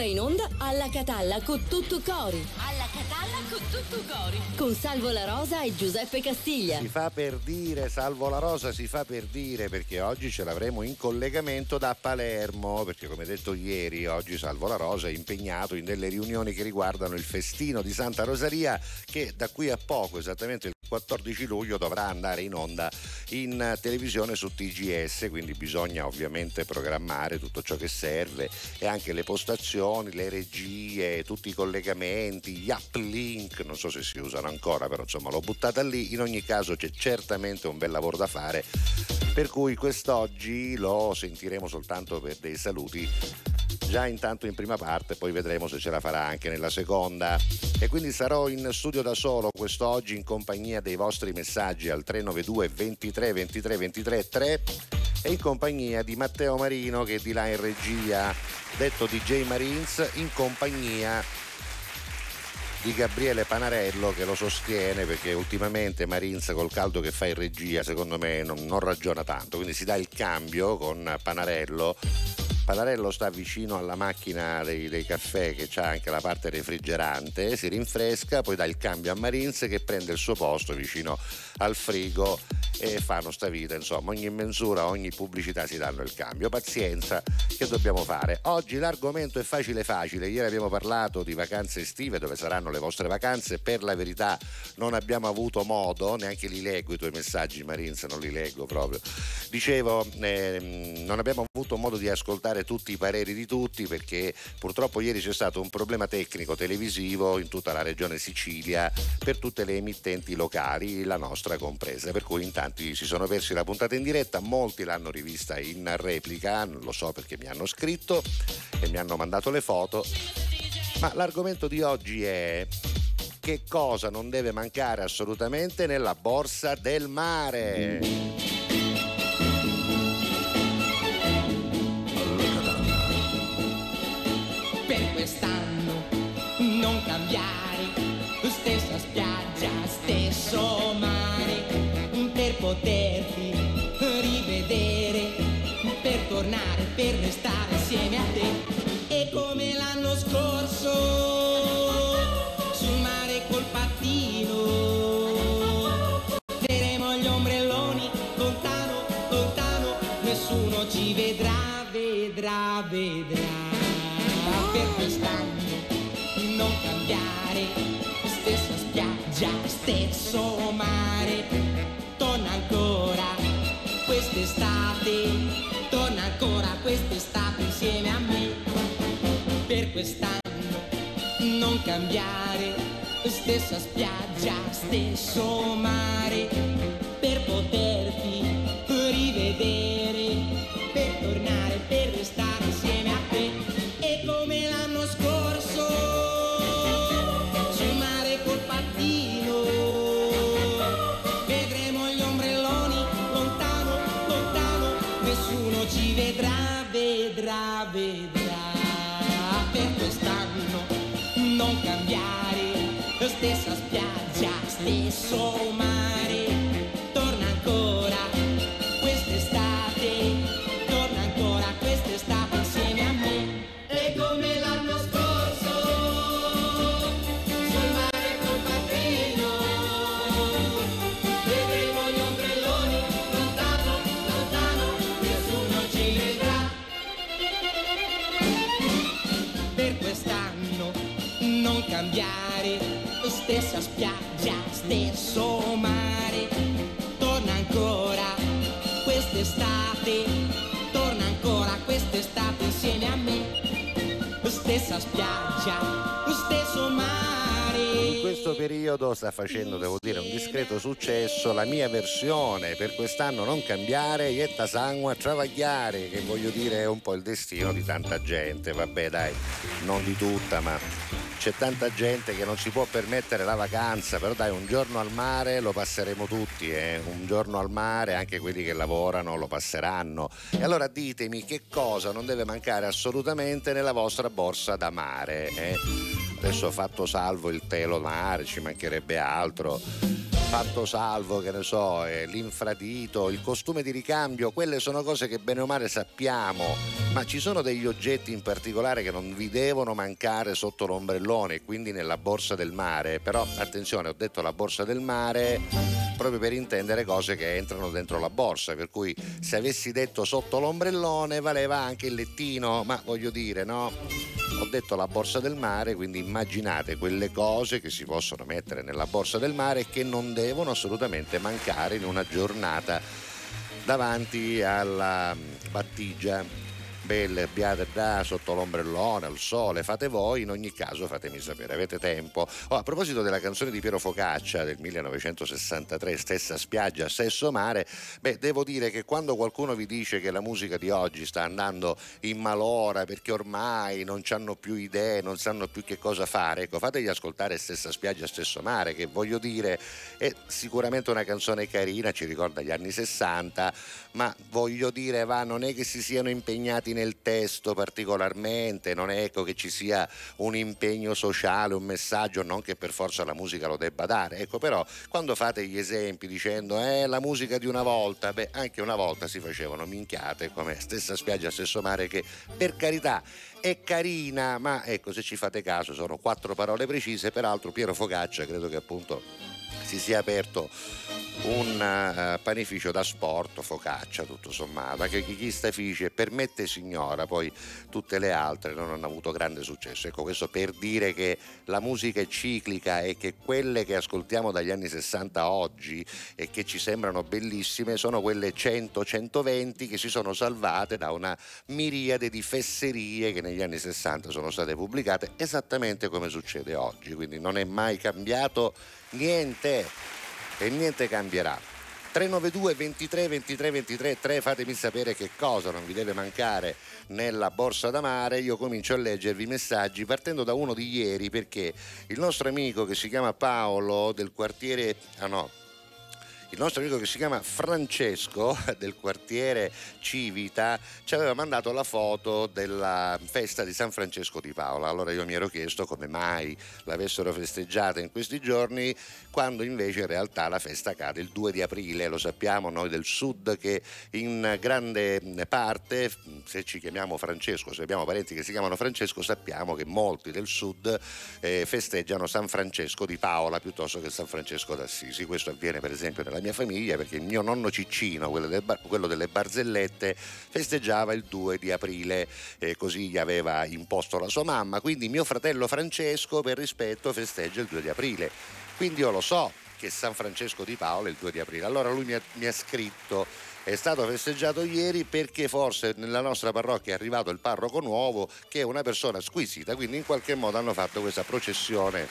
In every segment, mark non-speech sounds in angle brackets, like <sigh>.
ora in onda alla Catalla con tutto cori. Tutto cori. Con Salvo La Rosa e Giuseppe Castiglia. Si fa per dire, Salvo La Rosa si fa per dire perché oggi ce l'avremo in collegamento da Palermo, perché come detto ieri, oggi Salvo La Rosa è impegnato in delle riunioni che riguardano il festino di Santa Rosaria che da qui a poco, esattamente il 14 luglio, dovrà andare in onda in televisione su TGS, quindi bisogna ovviamente programmare tutto ciò che serve e anche le postazioni, le regie, tutti i collegamenti, gli uplink, non so se si usano ancora, però insomma l'ho buttata lì, in ogni caso c'è certamente un bel lavoro da fare, per cui quest'oggi lo sentiremo soltanto per dei saluti. Già intanto in prima parte, poi vedremo se ce la farà anche nella seconda. E quindi sarò in studio da solo quest'oggi in compagnia dei vostri messaggi al 392 23 23 23 3 e in compagnia di Matteo Marino che è di là in regia, detto DJ Marines, in compagnia di Gabriele Panarello che lo sostiene perché ultimamente Marins col caldo che fa in regia secondo me non, non ragiona tanto, quindi si dà il cambio con Panarello Panarello sta vicino alla macchina dei, dei caffè che ha anche la parte refrigerante, si rinfresca, poi dà il cambio a Marins che prende il suo posto vicino al frigo e fanno sta vita, insomma, ogni mensura, ogni pubblicità si danno il cambio. Pazienza, che dobbiamo fare? Oggi l'argomento è facile facile, ieri abbiamo parlato di vacanze estive, dove saranno le vostre vacanze, per la verità non abbiamo avuto modo, neanche li leggo i tuoi messaggi Marins, non li leggo proprio. Dicevo, eh, non abbiamo avuto modo di ascoltare tutti i pareri di tutti perché purtroppo ieri c'è stato un problema tecnico televisivo in tutta la regione Sicilia per tutte le emittenti locali, la nostra compresa, per cui in tanti si sono persi la puntata in diretta, molti l'hanno rivista in replica, lo so perché mi hanno scritto e mi hanno mandato le foto, ma l'argomento di oggi è che cosa non deve mancare assolutamente nella borsa del mare. Per quest'anno non cambiare, stessa spiaggia, stesso mare, per poterti rivedere, per tornare, per restare insieme a te. E come l'anno scorso, sul mare col pattino, vedremo gli ombrelloni lontano, lontano, nessuno ci vedrà, vedrà, vedrà quest'estate insieme a me. Per quest'anno non cambiare stessa spiaggia stesso mare stesso mare stesso mare torna ancora quest'estate torna ancora quest'estate insieme a me. Stessa spiaggia, stesso mare. In questo periodo sta facendo, devo dire, un discreto successo. La mia versione per quest'anno non cambiare, Ietta Sangue a travagliare, che voglio dire è un po' il destino di tanta gente, vabbè dai, non di tutta, ma c'è tanta gente che non si può permettere la vacanza, però dai, un giorno al mare lo passeremo tutti, eh? un giorno al mare anche quelli che lavorano lo passeranno. E allora ditemi che cosa non deve mancare assolutamente nella vostra borsa da mare. eh? Adesso ho fatto salvo il telo mare, ci mancherebbe altro. Fatto salvo, che ne so, eh, l'infradito, il costume di ricambio, quelle sono cose che bene o male sappiamo, ma ci sono degli oggetti in particolare che non vi devono mancare sotto l'ombrellone, quindi nella borsa del mare. Però attenzione, ho detto la borsa del mare proprio per intendere cose che entrano dentro la borsa, per cui se avessi detto sotto l'ombrellone valeva anche il lettino, ma voglio dire, no? Ho detto la borsa del mare, quindi immaginate quelle cose che si possono mettere nella borsa del mare e che non devono assolutamente mancare in una giornata davanti alla battigia belle, abbiate da sotto l'ombrellone, al sole, fate voi, in ogni caso fatemi sapere, avete tempo. Oh, a proposito della canzone di Piero Focaccia del 1963, stessa spiaggia, stesso mare, beh, devo dire che quando qualcuno vi dice che la musica di oggi sta andando in malora perché ormai non hanno più idee, non sanno più che cosa fare, ecco, fategli ascoltare stessa spiaggia, stesso mare, che voglio dire è sicuramente una canzone carina, ci ricorda gli anni 60, ma voglio dire, va, non è che si siano impegnati nel testo particolarmente, non è ecco che ci sia un impegno sociale, un messaggio, non che per forza la musica lo debba dare, ecco però quando fate gli esempi dicendo eh la musica di una volta, beh anche una volta si facevano minchiate come stessa spiaggia, stesso mare che per carità è carina, ma ecco se ci fate caso sono quattro parole precise, peraltro Piero Focaccia credo che appunto si sia aperto un uh, panificio da sport, focaccia tutto sommato, che chi sta fece permette signora, poi tutte le altre non hanno avuto grande successo. Ecco questo per dire che la musica è ciclica e che quelle che ascoltiamo dagli anni 60 a oggi e che ci sembrano bellissime sono quelle 100-120 che si sono salvate da una miriade di fesserie che negli anni 60 sono state pubblicate esattamente come succede oggi, quindi non è mai cambiato niente e niente cambierà. 392 23 23 23 3 fatemi sapere che cosa non vi deve mancare nella borsa da mare io comincio a leggervi i messaggi partendo da uno di ieri perché il nostro amico che si chiama Paolo del quartiere ah no il nostro amico che si chiama Francesco <laughs> del quartiere Civita ci aveva mandato la foto della festa di San Francesco di Paola. Allora io mi ero chiesto come mai l'avessero festeggiata in questi giorni quando invece in realtà la festa cade il 2 di aprile. Lo sappiamo noi del sud che in grande parte, se ci chiamiamo Francesco, se abbiamo parenti che si chiamano Francesco, sappiamo che molti del sud eh, festeggiano San Francesco di Paola piuttosto che San Francesco d'Assisi. Questo avviene per esempio nella mia famiglia perché il mio nonno Ciccino, quello, del bar, quello delle barzellette, festeggiava il 2 di aprile e così gli aveva imposto la sua mamma, quindi mio fratello Francesco per rispetto festeggia il 2 di aprile. Quindi io lo so che San Francesco di Paolo è il 2 di aprile. Allora lui mi ha, mi ha scritto è stato festeggiato ieri perché forse nella nostra parrocchia è arrivato il parroco nuovo che è una persona squisita, quindi in qualche modo hanno fatto questa processione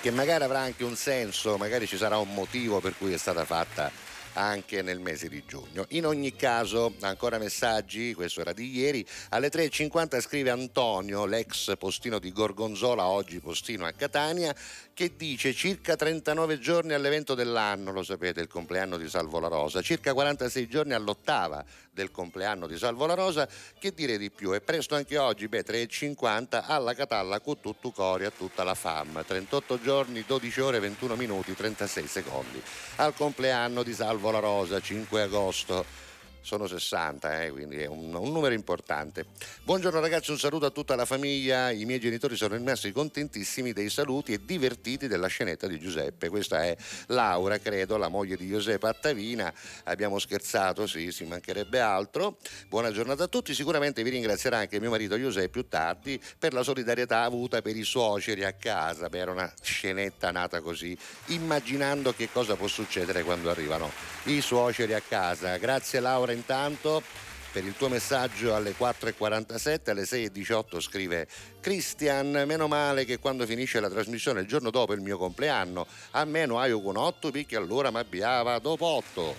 che magari avrà anche un senso, magari ci sarà un motivo per cui è stata fatta anche nel mese di giugno. In ogni caso, ancora messaggi, questo era di ieri, alle 3.50 scrive Antonio, l'ex postino di Gorgonzola, oggi postino a Catania, che dice circa 39 giorni all'evento dell'anno, lo sapete, il compleanno di Salvo La Rosa, circa 46 giorni all'ottava del compleanno di Salvo La Rosa, che dire di più? È presto anche oggi, beh, 3.50 alla Catalla con tutto cori a tutta la fam, 38 giorni, 12 ore, 21 minuti, 36 secondi. Al compleanno di Salvo La Rosa, 5 agosto sono 60, eh, quindi è un, un, numero importante. Buongiorno ragazzi, un saluto a tutta la famiglia. I miei genitori sono rimasti contentissimi dei saluti e divertiti della scenetta di Giuseppe. Questa è Laura, credo, la moglie di Giuseppe Attavina. Abbiamo scherzato, sì, si mancherebbe altro. Buona giornata a tutti. Sicuramente vi ringrazierà anche mio marito Giuseppe più tardi per la solidarietà avuta per i suoceri a casa. Beh, era una scenetta nata così, immaginando che cosa può succedere quando arrivano i suoceri a casa. Grazie Laura intanto per il tuo messaggio alle 4.47, alle 6.18 scrive Cristian, meno male che quando finisce la trasmissione il giorno dopo il mio compleanno, a meno hai con 8 picchi allora ma abbiava dopo 8.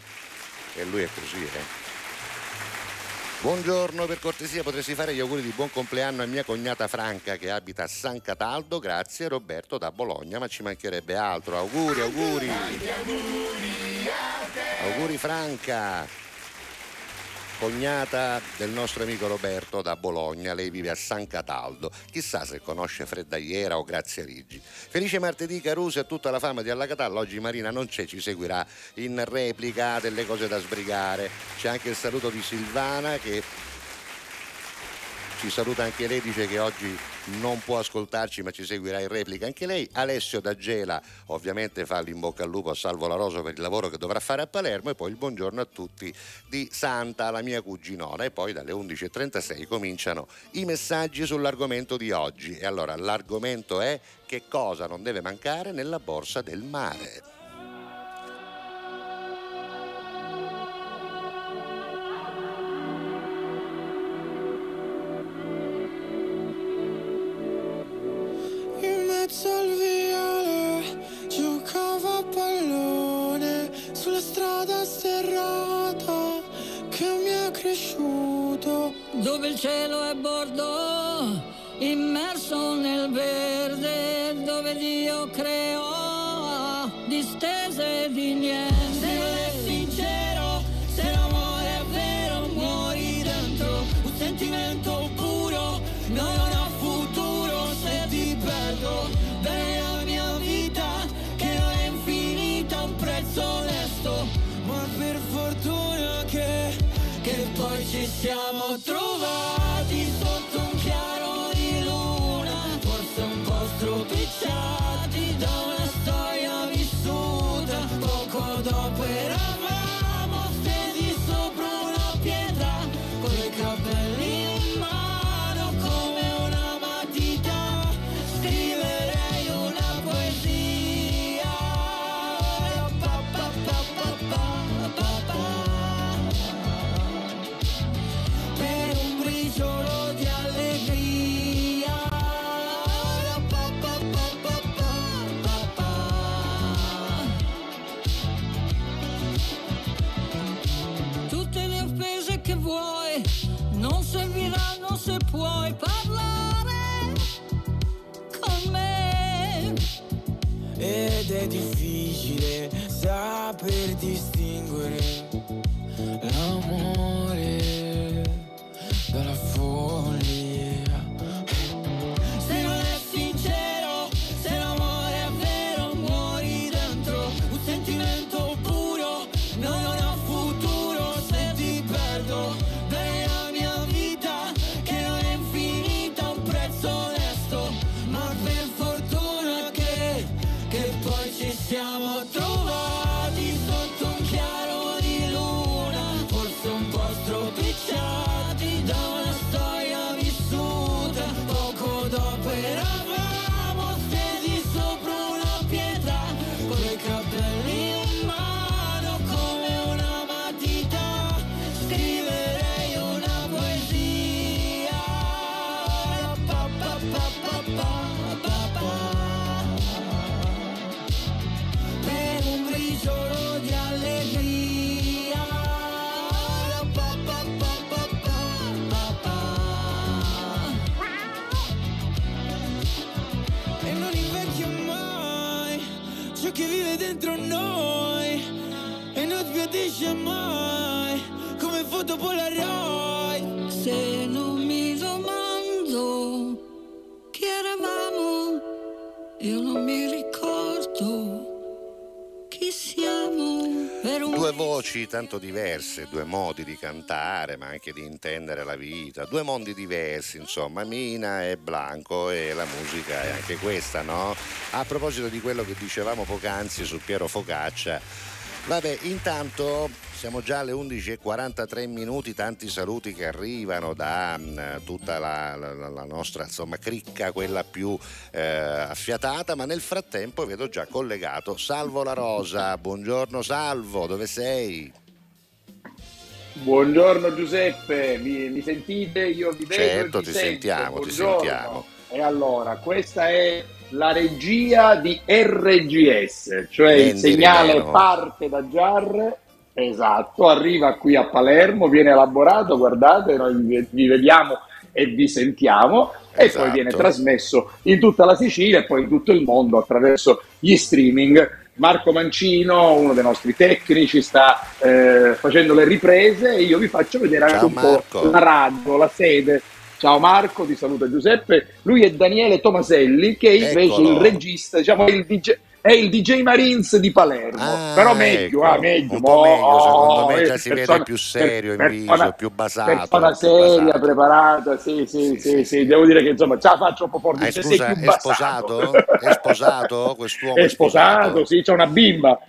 E lui è così, eh. Buongiorno, per cortesia potresti fare gli auguri di buon compleanno a mia cognata Franca che abita a San Cataldo, grazie Roberto da Bologna, ma ci mancherebbe altro. Auguri, auguri. Auguri Franca. Cognata del nostro amico Roberto da Bologna, lei vive a San Cataldo, chissà se conosce Freddagliera o Grazia Rigi. Felice martedì Caruso e tutta la fama di Alla Catalla, oggi Marina non c'è, ci seguirà in replica delle cose da sbrigare, c'è anche il saluto di Silvana che ci saluta anche lei, dice che oggi non può ascoltarci ma ci seguirà in replica anche lei. Alessio da Gela ovviamente fa l'inbocca al lupo a Salvo La Rosa per il lavoro che dovrà fare a Palermo e poi il buongiorno a tutti di Santa, la mia cuginona. E poi dalle 11.36 cominciano i messaggi sull'argomento di oggi. E allora l'argomento è che cosa non deve mancare nella borsa del mare. Mezzo al viale giocava a pallone sulla strada sterrata che mi ha cresciuto. Dove il cielo è bordo immerso nel verde dove Dio creò distese di niente saper distinguere tanto diverse, due modi di cantare, ma anche di intendere la vita, due mondi diversi, insomma, Mina e Blanco e la musica è anche questa, no? A proposito di quello che dicevamo poc'anzi su Piero Focaccia, vabbè, intanto siamo già alle 11.43 minuti, tanti saluti che arrivano da mh, tutta la, la- la nostra insomma, cricca, quella più eh, affiatata, ma nel frattempo vedo già collegato Salvo La Rosa. Buongiorno Salvo, dove sei? Buongiorno Giuseppe, mi, mi sentite? Io vi vedo Certo, e ti sentiamo, ti Buongiorno. sentiamo. E allora, questa è la regia di RGS, cioè il Andy segnale Rivero. parte da JAR, esatto, arriva qui a Palermo, viene elaborato, guardate, noi vi vediamo e vi sentiamo e Esatto. poi viene trasmesso in tutta la Sicilia e poi in tutto il mondo attraverso gli streaming Marco Mancino, uno dei nostri tecnici, sta eh, facendo le riprese e io vi faccio vedere anche Ciao, un Marco. po' la radio, la sede. Ciao Marco, ti saluta Giuseppe. Lui è Daniele Tomaselli, che è invece Eccolo. il regista, diciamo, il DJ, è il DJ Marines di Palermo. Ah, Però meglio, ecco. ah, meglio. Un po' meglio, secondo me eh, già si vede persona- più serio in per- viso, persona- più basato, Persona seria, basato. preparata, sì, sì, Sì, sì, sì. sì, devo dire che insomma, ce la faccio un po' forte. Ah, scusa, è sposato? È sposato? <laughs> Quest'uomo È è sposato? sposato, sì, c'è una bimba.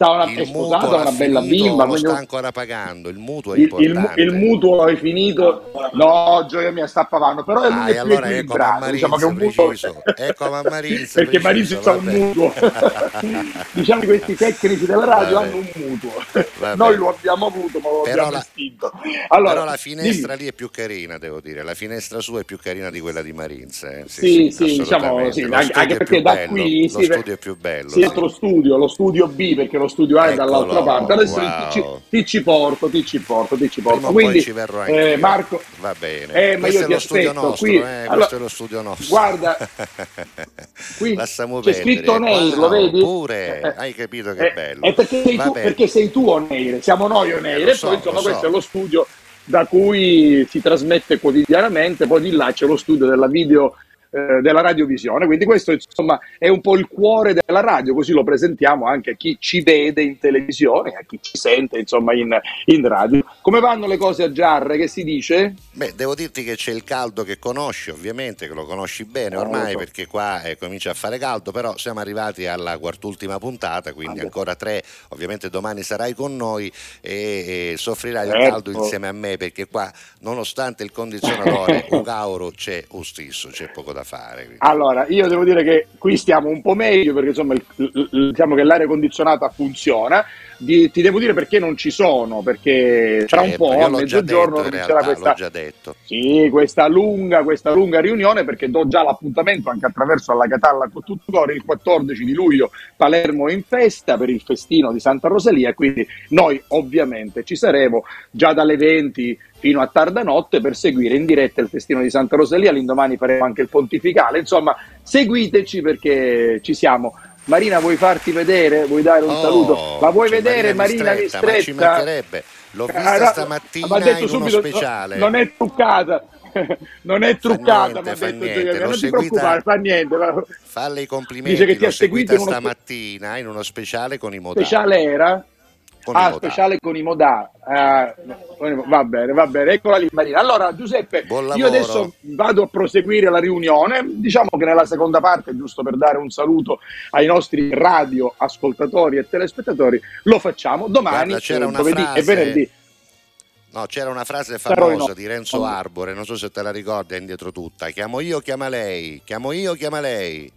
C'ha una, è Il mutuo ha una ha bella finito, bimba. lo sta ancora pagando, il mutuo è il, il, importante. il mutuo è finito, no, gioia mia sta pagando, però è lui Ah, è allora ecco equilibrato, Mamma diciamo che un Rizzo, mutuo. Ecco Mamma Rizzo, perché Marizio ha un mutuo <laughs> <laughs> diciamo che questi tecnici della radio Vabbè. hanno un mutuo Vabbè. noi lo abbiamo avuto ma lo Però abbiamo la- estinto allora, Però la finestra dimmi. lì è più carina, devo dire. La finestra sua è più carina di quella di Marins. eh. Sì, sì, diciamo assolutamente. sì, anche, è perché da qui lo studio è più bello. sì, altro studio, lo studio B perché lo studio A è dall'altra parte. Adesso wow. ti, ci, ti ci porto, ti ci porto, ti ci porto. Prima Quindi, poi ci verrò anche eh, Marco, Va bene. Eh, ma questo io è lo studio nostro, qui. eh, Allora, questo è lo studio nostro. guarda, <laughs> qui Lasciamo c'è perdere. scritto Neir, lo vedi? Pure, Eh, hai capito che eh, bello. È perché sei, tu, perché sei tu Oneire, siamo noi Oneire, Eh, lo e so, poi insomma lo so. questo è lo studio da cui si trasmette quotidianamente, poi di là c'è lo studio della video eh, della radiovisione, quindi questo insomma è un po' il cuore della radio, così lo presentiamo anche a chi ci vede in televisione, a chi ci sente insomma in, in radio. Come vanno le cose a Giarre? Che si dice? Beh, devo dirti che c'è il caldo che conosci, ovviamente, che lo conosci bene ormai, so. perché qua eh, comincia a fare caldo, però siamo arrivati alla quartultima puntata, quindi Ah, ancora tre. Ovviamente domani sarai con noi e, e soffrirai il Certo. caldo insieme a me, perché qua, nonostante il condizionatore, <laughs> un cauro c'è lo stesso, c'è poco da fare. quindi. Allora, io devo dire che qui stiamo un po' meglio perché insomma il- il- diciamo che l'aria condizionata funziona. Di- ti devo dire perché non ci sono, perché tra un Certo, po' a mezzogiorno detto comincerà realtà, questa, l'ho già detto. sì, questa lunga, questa lunga riunione perché do già l'appuntamento anche attraverso la Catalla con tutto cori il 14 di luglio Palermo è in festa per il festino di Santa Rosalia quindi noi ovviamente ci saremo già dalle 20 fino a tarda notte per seguire in diretta il festino di Santa Rosalia, l'indomani faremo anche il pontificale, insomma seguiteci perché ci siamo. Marina vuoi farti vedere? Vuoi dare un Oh, saluto? La vuoi vedere Marina Mistretta, Ma ci Mistretta? mancherebbe. L'ho Ah, vista no, stamattina m'ha detto in subito, uno speciale. no, non è truccata, <laughs> non è truccata, fa detto niente, non ti seguita- preoccupare, fa niente. Falle i complimenti, Dice che ti ha seguito stamattina in uno speciale con i Modà. Speciale era? Con ah, Modà. speciale con i Modà. Ah, va bene, va bene, eccola lì Marina. Allora Giuseppe, io adesso vado a proseguire la riunione. Diciamo che nella seconda parte, giusto per dare un saluto ai nostri radio ascoltatori e telespettatori, lo facciamo domani, Guarda, c'era eh, una giovedì frase- e venerdì. No, c'era una frase famosa o- di Renzo Arbore, non so se te la ricordi, è indietro tutta. Chiamo io, chiama lei. Chiamo io, chiama lei.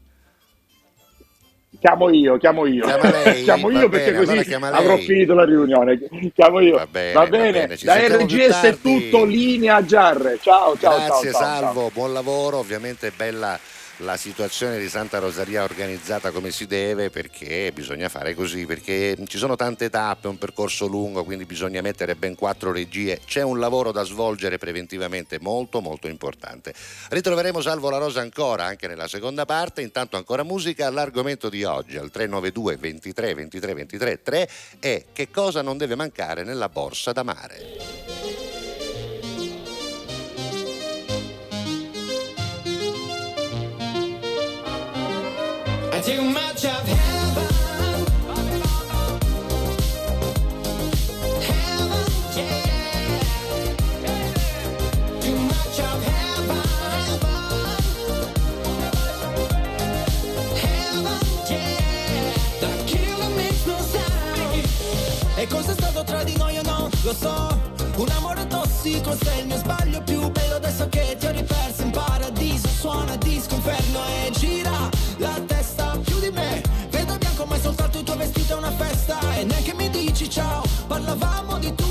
Chiamo io, chiamo io. Lei? <laughs> chiamo io Va perché bene, così allora avrò finito la riunione. Chiamo io. Va bene, va bene, ci Da sentiamo più RGS è tutto, linea Giarre. Ciao, ciao, Grazie ciao, ciao, ciao. Salvo, buon lavoro, ovviamente bella la situazione di Santa Rosaria organizzata come si deve perché bisogna fare così, perché ci sono tante tappe, è un percorso lungo, quindi bisogna mettere ben quattro regie, c'è un lavoro da svolgere preventivamente molto molto importante. Ritroveremo Salvo La Rosa ancora anche nella seconda parte, intanto ancora musica, l'argomento di oggi al 392 23 23 23 3 è che cosa non deve mancare nella borsa da mare. Too much of heaven. Heaven, yeah. Too much of heaven. Heaven, yeah. The killer makes no sound. E cosa stato tra di noi o no? Lo so, un amore tossico, sei il mio sbaglio più bello adesso che ciao. Parlavamo di tutto,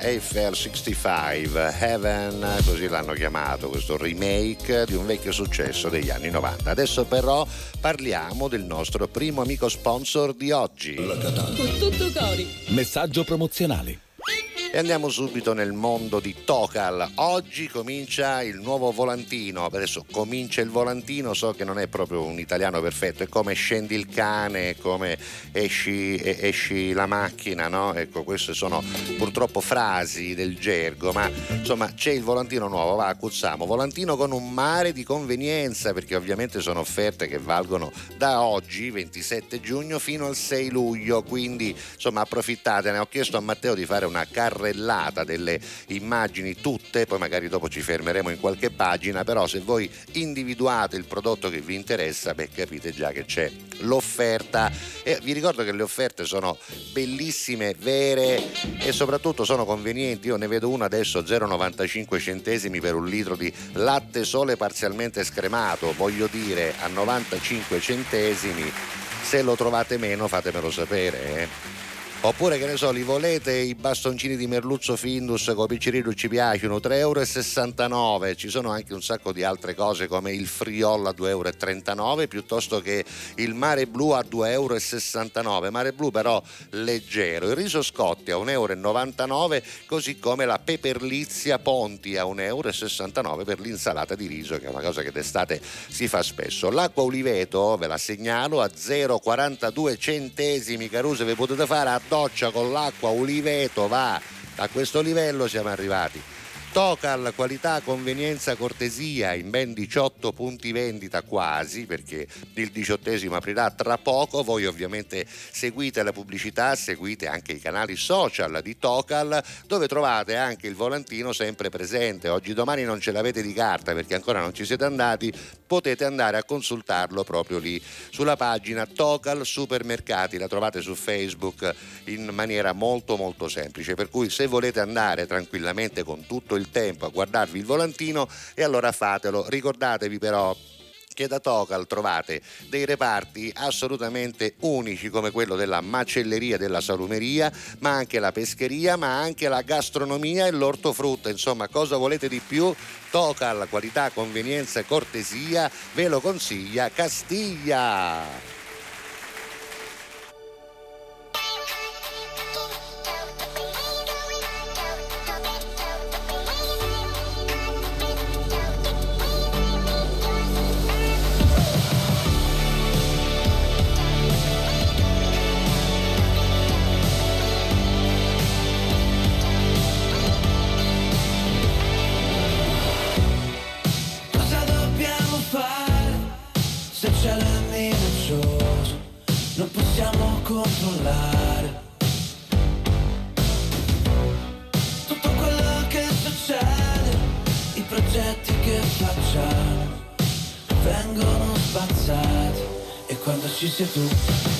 Eiffel 65 Heaven, così l'hanno chiamato, questo remake di un vecchio successo degli anni 90. Adesso però parliamo del nostro primo amico sponsor di oggi. Con tutto cori. Messaggio promozionale. E andiamo subito nel mondo di Tocal. Oggi comincia il nuovo volantino. Adesso comincia il volantino, so che non è proprio un italiano perfetto, è come scendi il cane, come esci, esci la macchina, no? Ecco, queste sono purtroppo frasi del gergo, ma insomma c'è il volantino nuovo, va, accuzzamo. Volantino con un mare di convenienza, perché ovviamente sono offerte che valgono da oggi, 27 giugno, fino al 6 luglio, quindi insomma approfittatene. Ho chiesto a Matteo di fare una carrellata delle immagini tutte, poi magari dopo ci fermeremo in qualche pagina, però se voi individuate il prodotto che vi interessa, beh capite già che c'è l'offerta e vi ricordo che le offerte sono bellissime, vere e soprattutto sono convenienti. Io ne vedo una adesso 0,95 centesimi per un litro di latte sole parzialmente scremato, voglio dire a 95 centesimi. Se lo trovate meno fatemelo sapere. Eh. Oppure che ne so, li volete i bastoncini di merluzzo Findus con piccirillo ci piacciono 3,69 euro. Ci sono anche un sacco di altre cose come il friol a 2,39 euro piuttosto che il mare blu a 2,69 euro. Mare blu però leggero. Il riso Scotti a 1,99 euro, così come la peperlizia Ponti a 1,69 euro per l'insalata di riso, che è una cosa che d'estate si fa spesso. L'acqua Uliveto, ve la segnalo, a 0,42 centesimi. Caruse, vi potete fare a doccia con l'acqua Uliveto, va. A questo livello siamo arrivati. Tocal, qualità, convenienza, cortesia in ben 18 punti vendita quasi perché il diciottesimo aprirà tra poco. Voi ovviamente seguite la pubblicità, seguite anche i canali social di Tocal dove trovate anche il volantino sempre presente. Oggi domani non ce l'avete di carta perché ancora non ci siete andati, potete andare a consultarlo proprio lì sulla pagina Tocal Supermercati, la trovate su Facebook in maniera molto molto semplice. Per cui se volete andare tranquillamente con tutto il tempo a guardarvi il volantino e allora fatelo. Ricordatevi però che da Tocal trovate dei reparti assolutamente unici come quello della macelleria della salumeria, ma anche la pescheria, ma anche la gastronomia e l'ortofrutta. Insomma, cosa volete di più? Tocal, qualità, convenienza e cortesia, ve lo consiglia Castiglia. Facciamo vengono spazzati e quando ci sei tu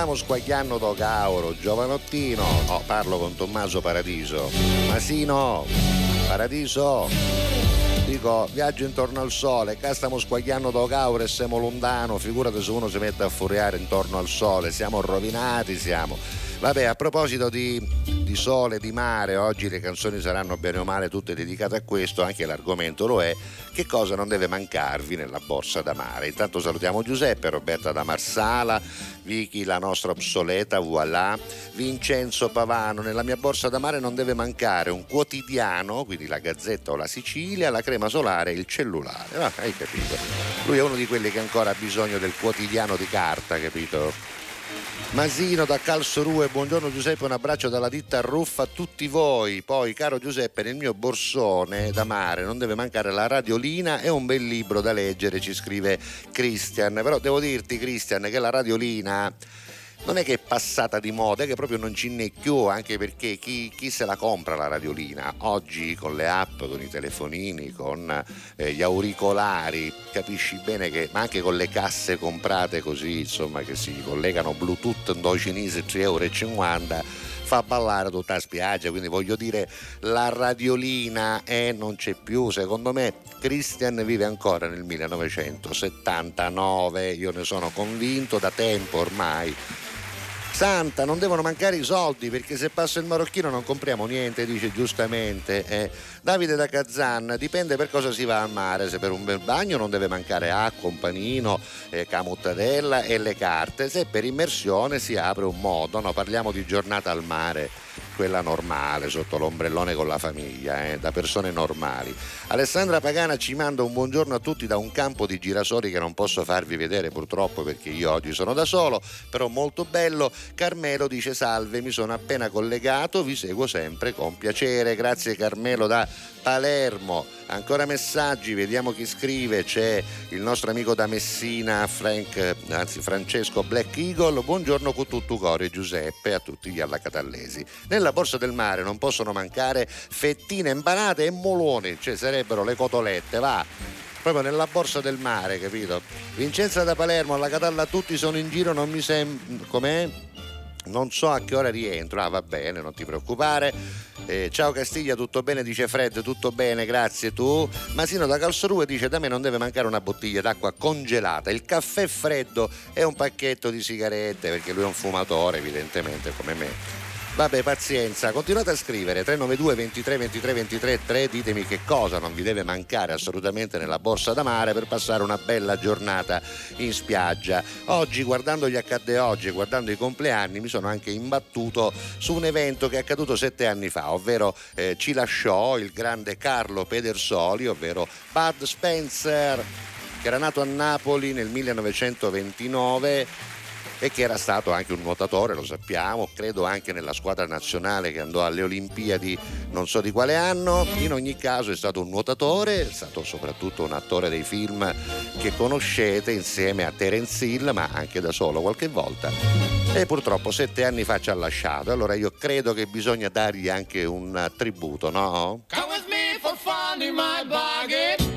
stiamo squagliando do Gauro, Giovanottino, no, parlo con Tommaso Paradiso. Masino, Paradiso. Dico, viaggio intorno al sole, qua stiamo squagliando do Gauro e siamo lontano, figurati se uno si mette a furiare intorno al sole, siamo rovinati, siamo. Vabbè, a proposito di, di sole, di mare, oggi le canzoni saranno bene o male tutte dedicate a questo, anche l'argomento lo è, che cosa non deve mancarvi nella borsa da mare. Intanto salutiamo Giuseppe, Roberta da Marsala, Vicky la nostra obsoleta, voilà, Vincenzo Pavano, nella mia borsa da mare non deve mancare un quotidiano, quindi la Gazzetta o la Sicilia, la crema solare e il cellulare. Ah, hai capito? Lui è uno di quelli che ancora ha bisogno del quotidiano di carta, capito? Masino da Calsorue, buongiorno Giuseppe, un abbraccio dalla ditta Ruffa a tutti voi. Poi, caro Giuseppe, nel mio borsone da mare non deve mancare la radiolina e un bel libro da leggere, ci scrive Christian. Però devo dirti, Christian, che la radiolina non è che è passata di moda, è che proprio non ci più, anche perché chi, chi se la compra la radiolina? Oggi con le app, con i telefonini, con eh, gli auricolari, capisci bene che, ma anche con le casse comprate così, insomma, che si collegano Bluetooth in cinese 3,50 euro, fa ballare tutta la spiaggia, quindi voglio dire la radiolina eh, non c'è più, secondo me Christian vive ancora nel 1979, io ne sono convinto da tempo ormai. Santa, non devono mancare i soldi perché se passa il marocchino non compriamo niente, dice giustamente. eh. Davide da Kazan, dipende per cosa si va al mare, se per un bel bagno non deve mancare acqua, un panino, eh, camuttadella e le carte, se per immersione si apre un modo, no? parliamo di giornata al mare, quella normale, sotto l'ombrellone con la famiglia, eh, da persone normali. Alessandra Pagana ci manda un buongiorno a tutti da un campo di girasoli che non posso farvi vedere purtroppo perché io oggi sono da solo, però molto bello. Carmelo dice salve, mi sono appena collegato, vi seguo sempre con piacere. Grazie Carmelo da Palermo. Ancora messaggi, vediamo chi scrive. C'è il nostro amico da Messina, Frank, anzi Francesco Black Eagle. Buongiorno con tutto cuore Giuseppe a tutti gli allacatallesi. Nella borsa del mare non possono mancare fettine impanate e moloni, cioè sarebbero le cotolette, va proprio nella borsa del mare, capito? Vincenza da Palermo, alla Catalla tutti sono in giro, non mi sembra... com'è? Non so a che ora rientro, ah va bene, non ti preoccupare. Eh, ciao Castiglia, tutto bene? Dice Fred, tutto bene, grazie tu. Masino da Calsorue dice da me non deve mancare una bottiglia d'acqua congelata, il caffè freddo e un pacchetto di sigarette, perché lui è un fumatore evidentemente come me. Vabbè, pazienza, continuate a scrivere. 392 23 23 23 3, ditemi che cosa non vi deve mancare assolutamente nella borsa da mare per passare una bella giornata in spiaggia. Oggi, guardando gli accadde oggi e guardando i compleanni, mi sono anche imbattuto su un evento che è accaduto sette anni fa, ovvero eh, ci lasciò il grande Carlo Pedersoli, ovvero Bud Spencer, che era nato a Napoli nel 1929 e che era stato anche un nuotatore, lo sappiamo, credo anche nella squadra nazionale che andò alle Olimpiadi non so di quale anno, in ogni caso è stato un nuotatore, è stato soprattutto un attore dei film che conoscete insieme a Terence Hill, ma anche da solo qualche volta. E purtroppo sette anni fa ci ha lasciato, allora io credo che bisogna dargli anche un tributo, no? Come with me for fun in my bargain.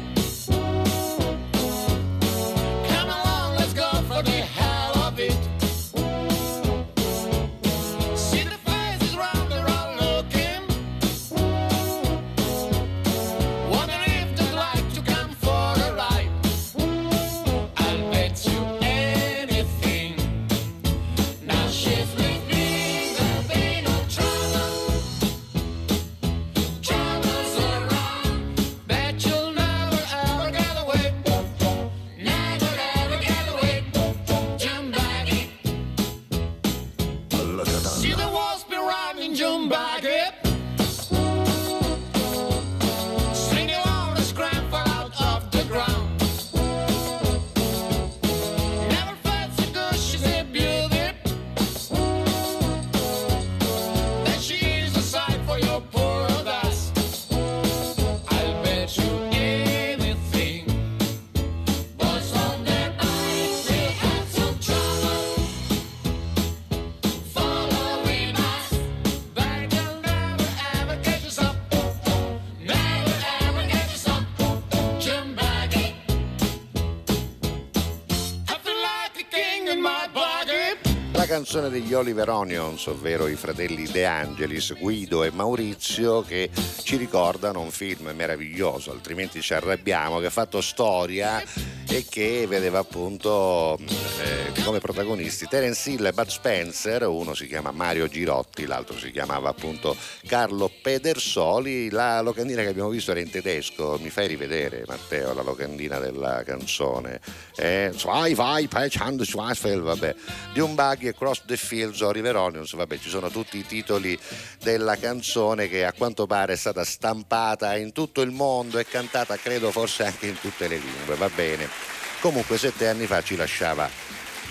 Canzone degli Oliver Onions, ovvero i fratelli De Angelis, Guido e Maurizio, che ci ricordano un film meraviglioso, altrimenti ci arrabbiamo, che ha fatto storia e che vedeva appunto eh, come protagonisti Terence Hill e Bud Spencer, uno si chiama Mario Girotti, l'altro si chiamava appunto Carlo Pedersoli, la locandina che abbiamo visto era in tedesco, mi fai rivedere Matteo la locandina della canzone, eh, Zwei, vai, Pechand, Schwarzfeld, vabbè, di un buggy across the fields Oliver Onions, vabbè ci sono tutti i titoli della canzone che a quanto pare è stata stampata in tutto il mondo e cantata credo forse anche in tutte le lingue, va bene. Comunque sette anni fa ci lasciava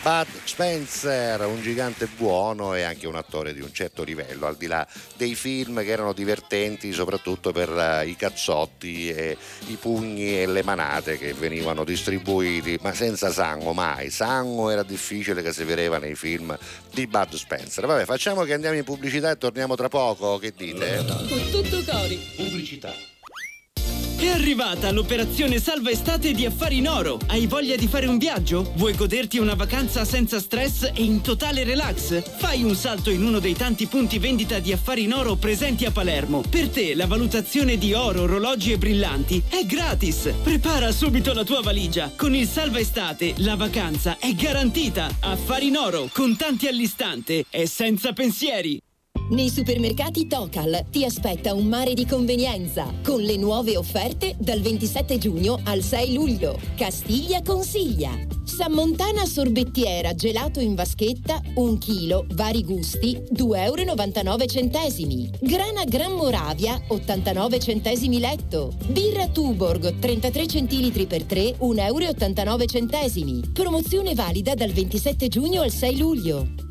Bud Spencer, un gigante buono e anche un attore di un certo livello, al di là dei film che erano divertenti soprattutto per eh, i cazzotti e i pugni e le manate che venivano distribuiti, ma senza sangue mai. Sangue era difficile che si vedeva nei film di Bud Spencer. Vabbè, facciamo che andiamo in pubblicità e torniamo tra poco, che dite? Con tutto cori. Pubblicità. È arrivata l'operazione Salva Estate di Affari in Oro. Hai voglia di fare un viaggio? Vuoi goderti una vacanza senza stress e in totale relax? Fai un salto in uno dei tanti punti vendita di Affari in Oro presenti a Palermo. Per te la valutazione di oro, orologi e brillanti è gratis. Prepara subito la tua valigia. Con il Salva Estate la vacanza è garantita. Affari in Oro, contanti all'istante e senza pensieri. Nei supermercati Tocal ti aspetta un mare di convenienza con le nuove offerte dal 27 giugno al 6 luglio. Castiglia consiglia. Sammontana sorbettiera gelato in vaschetta 1 kg, vari gusti 2,99 euro. Grana Gran Moravia 89 centesimi letto. Birra Tuborg 33 centilitri per 3 1,89 euro. Promozione valida dal 27 giugno al 6 luglio.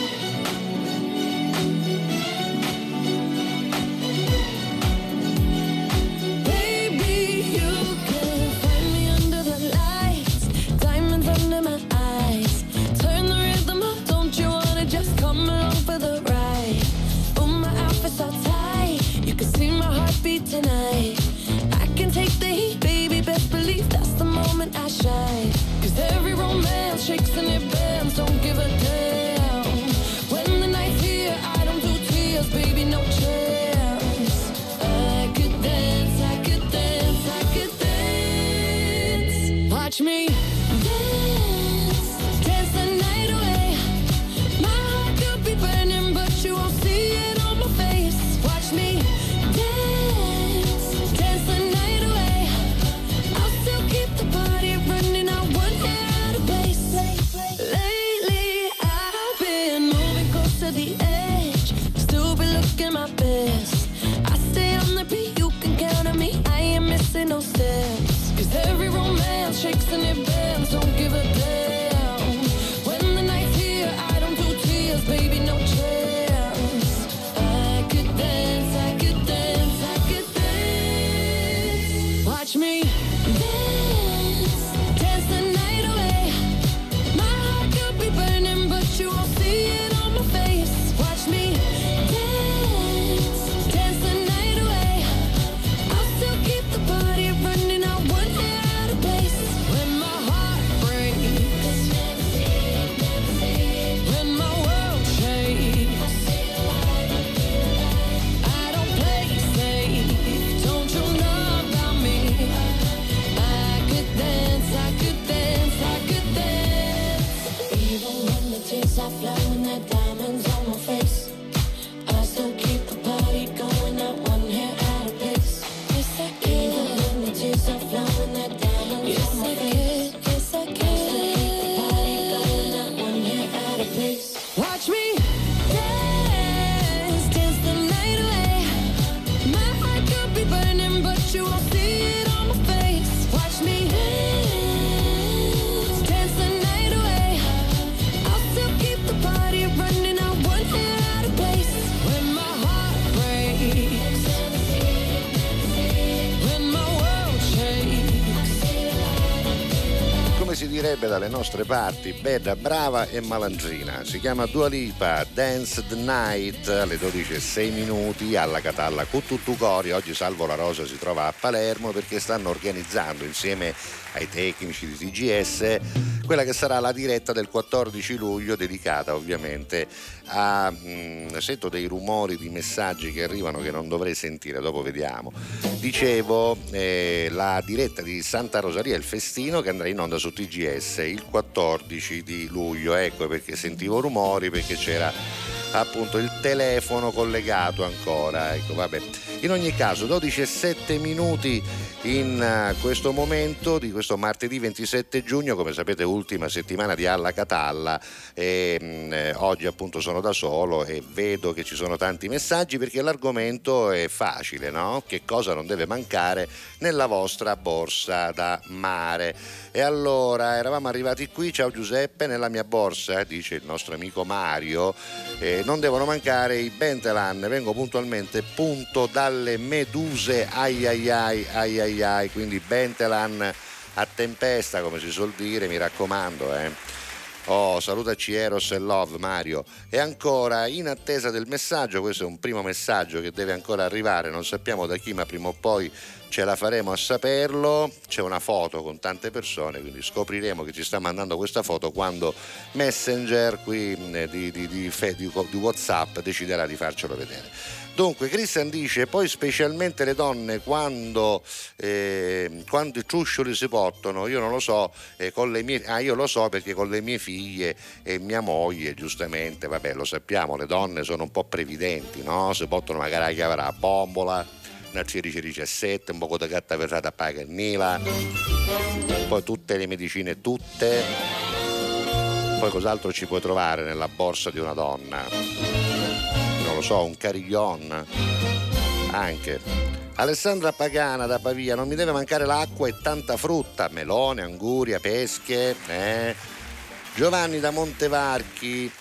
Dance. Watch me direbbe dalle nostre parti, bella, brava e malandrina. Si chiama Dua Lipa, Dance the Night, alle 12.06 minuti, alla Catalla Cuttutucori. Oggi Salvo La Rosa si trova a Palermo perché stanno organizzando insieme ai tecnici di TGS quella che sarà la diretta del 14 luglio dedicata ovviamente a mh, sento dei rumori di messaggi che arrivano che non dovrei sentire dopo vediamo. Dicevo eh, la diretta di Santa Rosaria il festino che andrà in onda su TGS il 14 di luglio. Ecco perché sentivo rumori perché c'era appunto il telefono collegato ancora ecco in ogni caso 12 e 7 minuti in eh, questo momento di questo martedì 27 giugno come sapete ultima settimana di Alla Catalla e mh, eh, oggi appunto sono da solo e vedo che ci sono tanti messaggi perché l'argomento è facile no? che cosa non deve mancare nella vostra borsa da mare e allora eravamo arrivati qui ciao Giuseppe nella mia borsa dice il nostro amico Mario eh, non devono mancare i Bentelan. Vengo puntualmente punto dalle meduse. Ai ai ai ai ai ai. Quindi Bentelan a tempesta come si suol dire mi raccomando eh Oh, salutaci Eros e Love Mario. E ancora, in attesa del messaggio, questo è un primo messaggio che deve ancora arrivare, non sappiamo da chi, ma prima o poi ce la faremo a saperlo. C'è una foto con tante persone, quindi scopriremo che ci sta mandando questa foto quando Messenger qui eh, di, di, di, di WhatsApp deciderà di farcelo vedere. Dunque, Christian dice: poi specialmente le donne quando, eh, quando i ciuscioli si portano, io non lo so, eh, con le mie, ah, io lo so perché con le mie figlie e mia moglie, giustamente, vabbè, lo sappiamo, le donne sono un po' previdenti, no? Si portano magari a chiavare a bombola, una cirice 17, un po' di gatta versata a pagannila, poi tutte le medicine, tutte. Poi cos'altro ci puoi trovare nella borsa di una donna? Lo so, un carillon anche. Alessandra Pagana da Pavia, non mi deve mancare l'acqua e tanta frutta, melone, anguria, pesche. Eh. Giovanni da Montevarchi,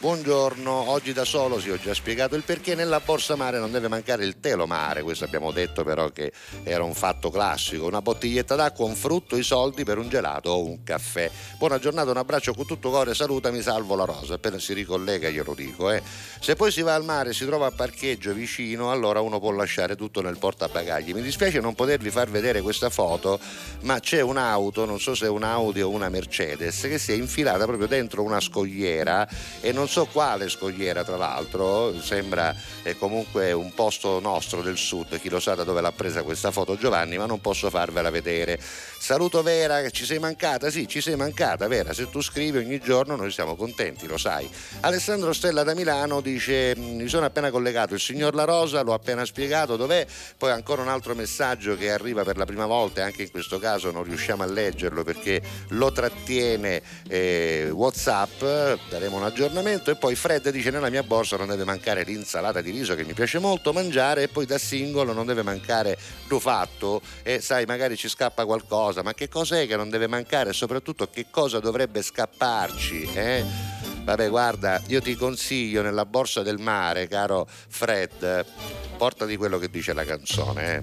Buongiorno, oggi da solo sì ho già spiegato il perché nella borsa mare non deve mancare il telo mare, questo abbiamo detto però che era un fatto classico, una bottiglietta d'acqua, un frutto, i soldi per un gelato o un caffè. Buona giornata, un abbraccio con tutto cuore, salutami, salvo la rosa, appena si ricollega glielo dico. Eh. Se poi si va al mare e si trova a parcheggio vicino, allora uno può lasciare tutto nel portabagagli. Mi dispiace non potervi far vedere questa foto, ma c'è un'auto, non so se è un Audi o una Mercedes, che si è infilata proprio dentro una scogliera e non so quale scogliera tra l'altro, sembra eh, comunque un posto nostro del sud, chi lo sa da dove l'ha presa questa foto Giovanni, ma non posso farvela vedere. Saluto Vera, ci sei mancata? Sì, ci sei mancata Vera, se tu scrivi ogni giorno noi siamo contenti, lo sai. Alessandro Stella da Milano dice mi sono appena collegato, il signor La Rosa l'ho appena spiegato, dov'è? Poi ancora un altro messaggio che arriva per la prima volta e anche in questo caso non riusciamo a leggerlo perché lo trattiene eh, Whatsapp, daremo un aggiornamento. E poi Fred dice nella mia borsa non deve mancare l'insalata di riso che mi piace molto mangiare. E poi da singolo non deve mancare l'ho fatto. E sai magari ci scappa qualcosa ma che cos'è che non deve mancare e soprattutto che cosa dovrebbe scapparci eh? Vabbè, guarda, io ti consiglio nella borsa del mare, caro Fred, portati quello che dice la canzone. Eh.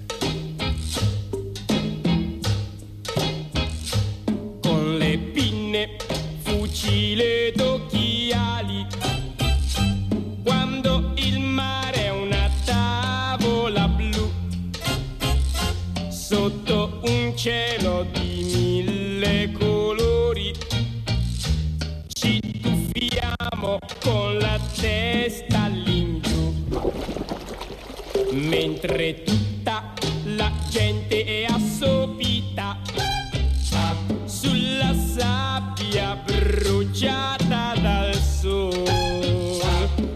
Con le pinne, fucile d'occhiali. Quando il mare è una tavola blu, sotto cielo di mille colori, ci tuffiamo con la testa all'ingiù, mentre tutta la gente è assopita sulla sabbia bruciata dal sole.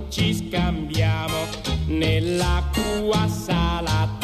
Ci scambiamo nell'acqua salata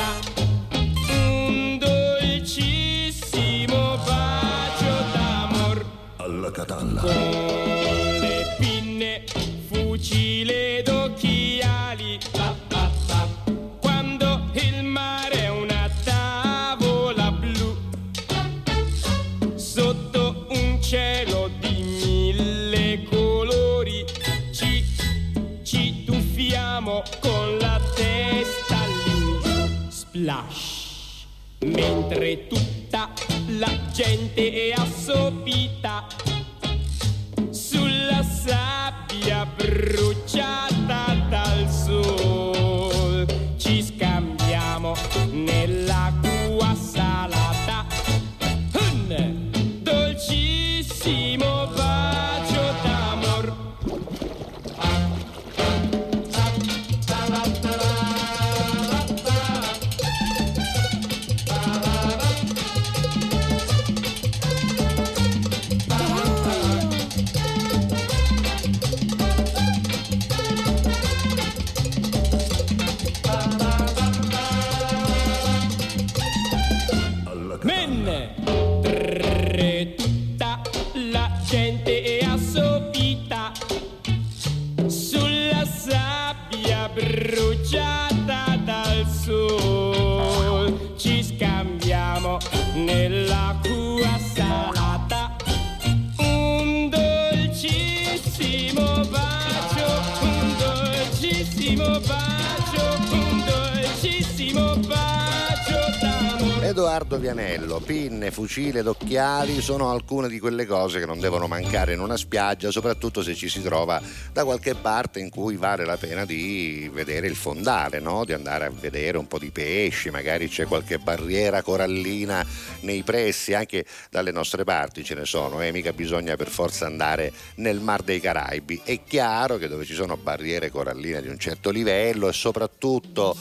fucile ed occhiali sono alcune di quelle cose che non devono mancare in una spiaggia, soprattutto se ci si trova da qualche parte in cui vale la pena di vedere il fondale, no? di andare a vedere un po' di pesci, magari c'è qualche barriera corallina nei pressi, anche dalle nostre parti ce ne sono, eh? mica bisogna per forza andare nel Mar dei Caraibi. È chiaro che dove ci sono barriere coralline di un certo livello e soprattutto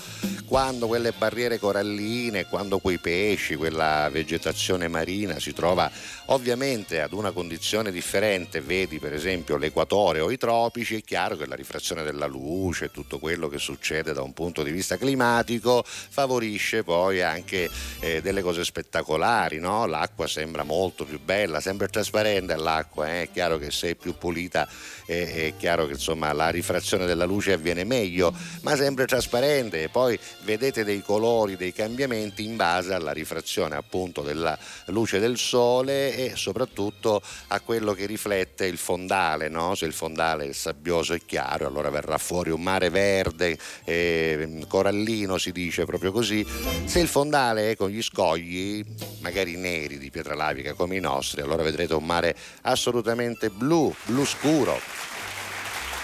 quando quelle barriere coralline, quando quei pesci, quella vegetazione marina si trova ovviamente ad una condizione differente, vedi per esempio l'equatore o i tropici, è chiaro che la rifrazione della luce, tutto quello che succede da un punto di vista climatico favorisce poi anche eh, delle cose spettacolari, no? l'acqua sembra molto più bella, sembra trasparente l'acqua, eh? è chiaro che se è più pulita eh, è chiaro che insomma la rifrazione della luce avviene meglio, ma sempre trasparente e poi vedete dei colori, dei cambiamenti in base alla rifrazione appunto della luce del sole e soprattutto a quello che riflette il fondale, no? se il fondale è sabbioso e chiaro allora verrà fuori un mare verde, eh, corallino si dice proprio così, se il fondale è con gli scogli magari neri di pietra lavica come i nostri allora vedrete un mare assolutamente blu, blu scuro.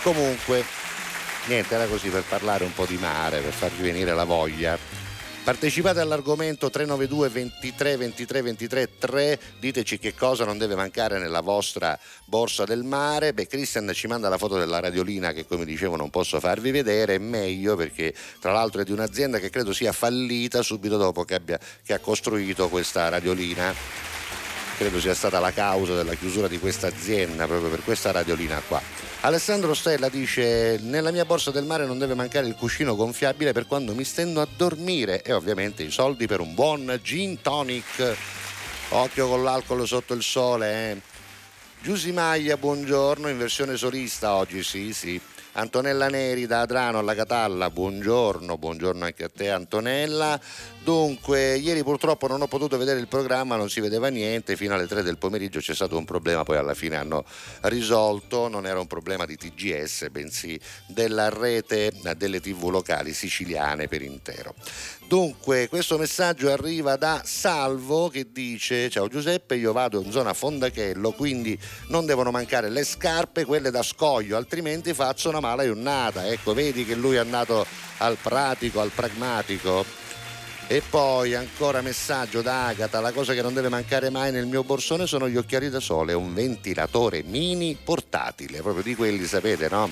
Comunque, niente, era così per parlare un po' di mare, per farvi venire la voglia. Partecipate all'argomento 392 23 23 23 3, diteci che cosa non deve mancare nella vostra borsa del mare. Beh, Christian ci manda la foto della radiolina che come dicevo non posso farvi vedere, è meglio perché tra l'altro è di un'azienda che credo sia fallita subito dopo che, abbia, che ha costruito questa radiolina. Credo sia stata la causa della chiusura di questa azienda proprio per questa radiolina qua. Alessandro Stella dice: Nella mia borsa del mare non deve mancare il cuscino gonfiabile per quando mi stendo a dormire e ovviamente i soldi per un buon gin tonic. Occhio con l'alcol sotto il sole, eh. Giusy Maglia, buongiorno, in versione solista oggi, sì, sì. Antonella Neri da Adrano alla Catalla, buongiorno, buongiorno anche a te Antonella. Dunque, ieri purtroppo non ho potuto vedere il programma, non si vedeva niente, fino alle 3 del pomeriggio c'è stato un problema, poi alla fine hanno risolto, non era un problema di TGS, bensì della rete delle tv locali siciliane per intero. Dunque, questo messaggio arriva da Salvo che dice: Ciao Giuseppe, io vado in zona Fondachello, quindi non devono mancare le scarpe, quelle da scoglio, altrimenti faccio una mala giornata. Ecco, vedi che lui è andato al pratico, al pragmatico. E poi ancora messaggio da Agata, la cosa che non deve mancare mai nel mio borsone sono gli occhiali da sole, un ventilatore mini portatile, proprio di quelli sapete, no?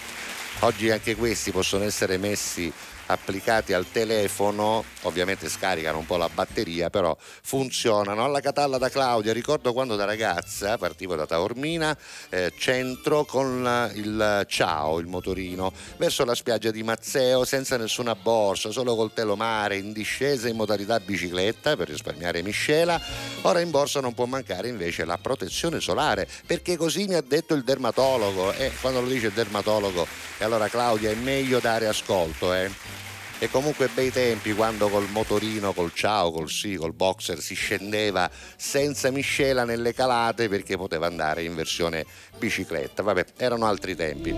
Oggi anche questi possono essere messi applicati al telefono, ovviamente scaricano un po' la batteria, però funzionano. Alla Catalla da Claudia, ricordo quando da ragazza partivo da Taormina, eh, centro con il Ciao, il motorino, verso la spiaggia di Mazzeo senza nessuna borsa, solo col telomare in discesa in modalità bicicletta per risparmiare miscela. Ora in borsa non può mancare invece la protezione solare, perché così mi ha detto il dermatologo e quando lo dice il dermatologo, e allora Claudia è meglio dare ascolto, eh e comunque bei tempi quando col motorino, col ciao, col sì, col boxer si scendeva senza miscela nelle calate perché poteva andare in versione bicicletta. Vabbè, erano altri tempi.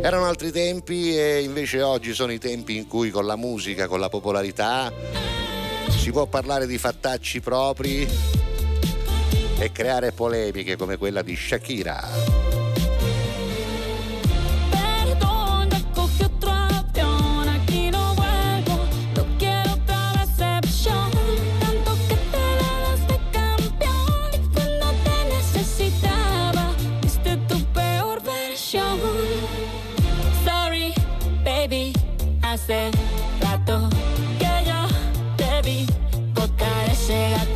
Erano altri tempi e invece oggi sono i tempi in cui con la musica, con la popolarità si può parlare di fattacci propri e creare polemiche come quella di Shakira. Hace rato que yo te vi botar ese gato.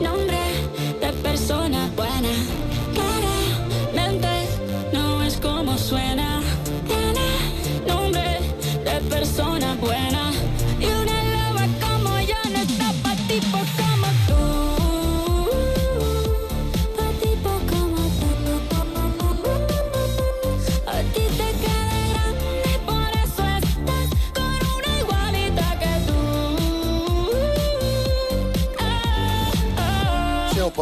nombre de persona buena.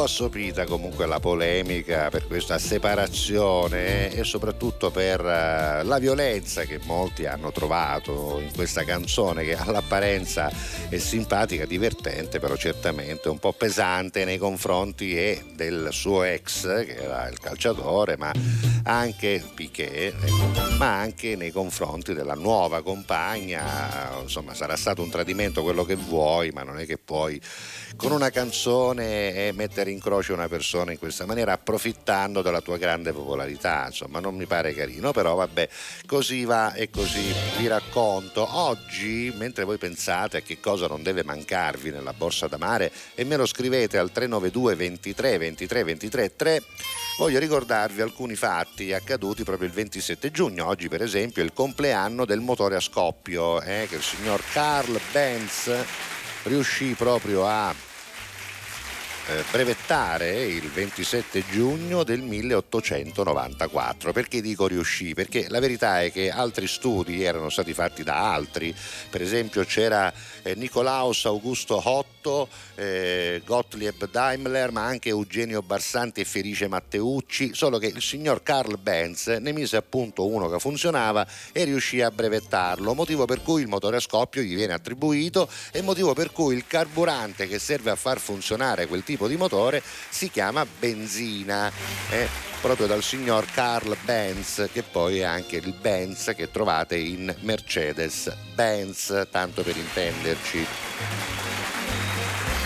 Assopita comunque la polemica per questa separazione e soprattutto per eh, la violenza che molti hanno trovato in questa canzone che all'apparenza è simpatica, divertente, però certamente un po' pesante nei confronti e del suo ex che era il calciatore, ma anche Piquet, ecco, ma anche nei confronti della nuova compagna, insomma sarà stato un tradimento quello che vuoi, ma non è che puoi con una canzone e mettere in croce una persona in questa maniera approfittando della tua grande popolarità, insomma non mi pare carino, però vabbè, così va e così vi racconto. Oggi, mentre voi pensate a che cosa non deve mancarvi nella borsa da mare e me lo scrivete al 392 23 23 23 3, voglio ricordarvi alcuni fatti accaduti proprio il 27 giugno. Oggi per esempio è il compleanno del motore a scoppio, eh, che il signor Carl Benz riuscì proprio a eh, brevettare il 27 giugno del 1894. Perché dico riuscì? Perché la verità è che altri studi erano stati fatti da altri, per esempio c'era eh, Nicolaus Augusto Otto, eh, Gottlieb Daimler, ma anche Eugenio Barsanti e Felice Matteucci, solo che il signor Carl Benz ne mise appunto uno che funzionava e riuscì a brevettarlo, motivo per cui il motore a scoppio gli viene attribuito e motivo per cui il carburante che serve a far funzionare quel tipo di motore si chiama benzina. eh, proprio dal signor Carl Benz, che poi è anche il Benz che trovate in Mercedes Benz, tanto per intenderci.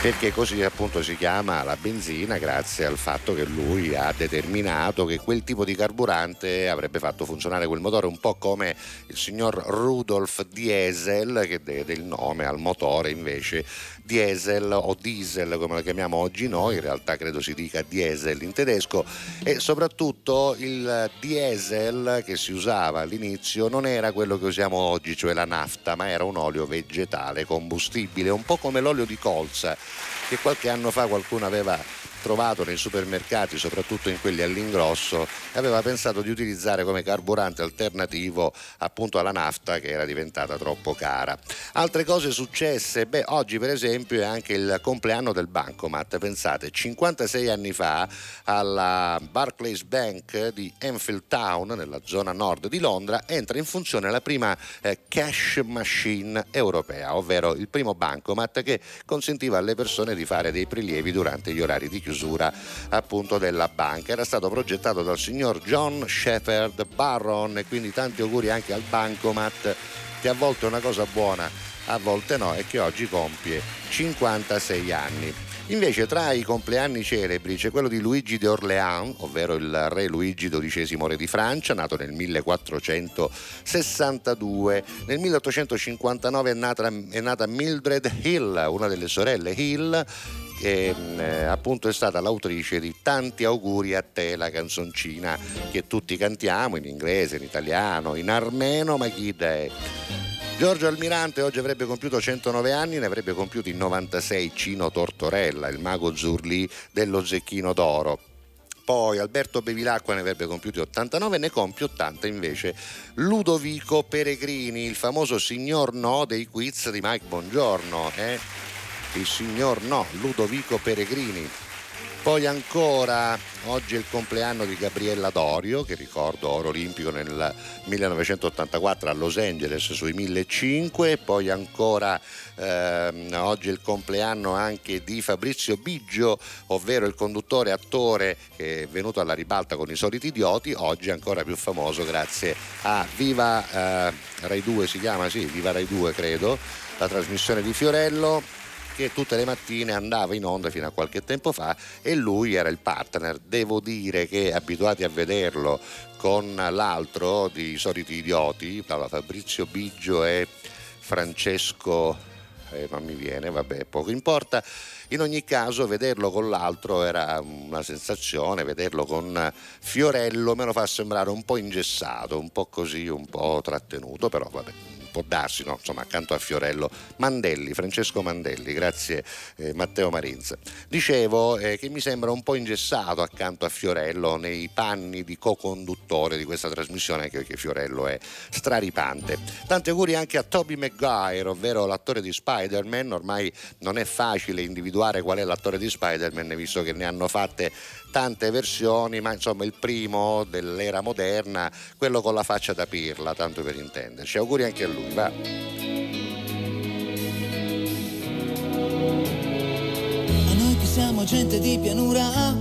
perché così appunto si chiama la benzina grazie al fatto che lui ha determinato che quel tipo di carburante avrebbe fatto funzionare quel motore un po' come il signor Rudolf Diesel che diede il nome al motore invece diesel o diesel come lo chiamiamo oggi noi, in realtà credo si dica diesel in tedesco e soprattutto il diesel che si usava all'inizio non era quello che usiamo oggi, cioè la nafta, ma era un olio vegetale combustibile, un po' come l'olio di colza che qualche anno fa qualcuno aveva trovato nei supermercati, soprattutto in quelli all'ingrosso, e aveva pensato di utilizzare come carburante alternativo appunto alla nafta che era diventata troppo cara. Altre cose successe, beh, oggi per esempio è anche il compleanno del Bancomat, pensate, 56 anni fa alla Barclays Bank di Enfield Town, nella zona nord di Londra, entra in funzione la prima eh, cash machine europea, ovvero il primo bancomat che consentiva alle persone di fare dei prelievi durante gli orari di chiusura chiusura appunto della banca. Era stato progettato dal signor John Shepherd Barron e quindi tanti auguri anche al Bancomat che a volte è una cosa buona, a volte no e che oggi compie 56 anni. Invece tra i compleanni celebri c'è quello di Luigi de Orléans, ovvero il re Luigi XII re di Francia, nato nel 1462. Nel 1859 è nata, è nata Mildred Hill, una delle sorelle Hill, che eh, appunto è stata l'autrice di Tanti auguri a te, la canzoncina che tutti cantiamo in inglese, in italiano, in armeno, ma chi è? Giorgio Almirante oggi avrebbe compiuto 109 anni, ne avrebbe compiuti 96 Cino Tortorella, il mago Zurli dello Zecchino d'Oro. Poi Alberto Bevilacqua ne avrebbe compiuti 89, ne compie 80 invece Ludovico Peregrini, il famoso signor no dei quiz di Mike Bongiorno. Eh? Il signor no, Ludovico Peregrini. Poi ancora, oggi è il compleanno di Gabriella Dorio, che ricordo oro olimpico nel 1984 a Los Angeles sui 1005, poi ancora ehm, oggi è il compleanno anche di Fabrizio Biggio, ovvero il conduttore attore che è venuto alla ribalta con i soliti idioti, oggi ancora più famoso grazie a Viva eh, Rai 2 si chiama, sì, Viva Rai 2 credo, la trasmissione di Fiorello che tutte le mattine andava in onda fino a qualche tempo fa e lui era il partner. Devo dire che abituati a vederlo con l'altro di Soliti Idioti, Fabrizio Biggio e Francesco, eh, non mi viene, vabbè, poco importa. In ogni caso vederlo con l'altro era una sensazione, vederlo con Fiorello me lo fa sembrare un po' ingessato, un po' così, un po' trattenuto, però vabbè, può darsi, no? insomma, accanto a Fiorello. Mandelli, Francesco Mandelli, grazie eh, Matteo Marinza. Dicevo eh, che mi sembra un po' ingessato accanto a Fiorello nei panni di co-conduttore di questa trasmissione, anche perché Fiorello è straripante. Tanti auguri anche a Toby Maguire, ovvero l'attore di Spider-Man. Ormai non è facile individuare qual è l'attore di Spider-Man, visto che ne hanno fatte tante versioni, ma insomma il primo dell'era moderna, quello con la faccia da pirla, tanto per intenderci. Auguri anche a lui, va. A noi che siamo gente di pianura,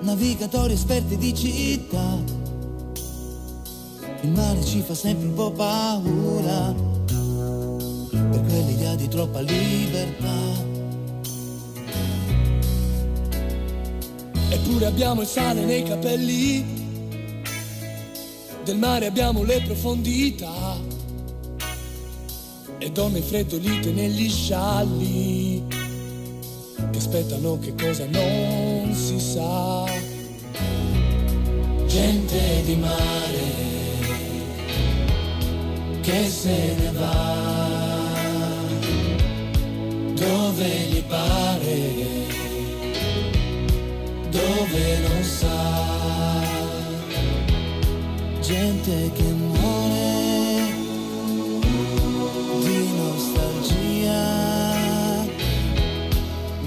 navigatori esperti di città, il mare ci fa sempre un po' paura, per quell'idea di troppa libertà. Eppure abbiamo il sale nei capelli, del mare abbiamo le profondità e donne freddolite negli scialli che aspettano che cosa non si sa. Gente di mare che se ne va dove gli pare dove non sa. Gente che muore di nostalgia,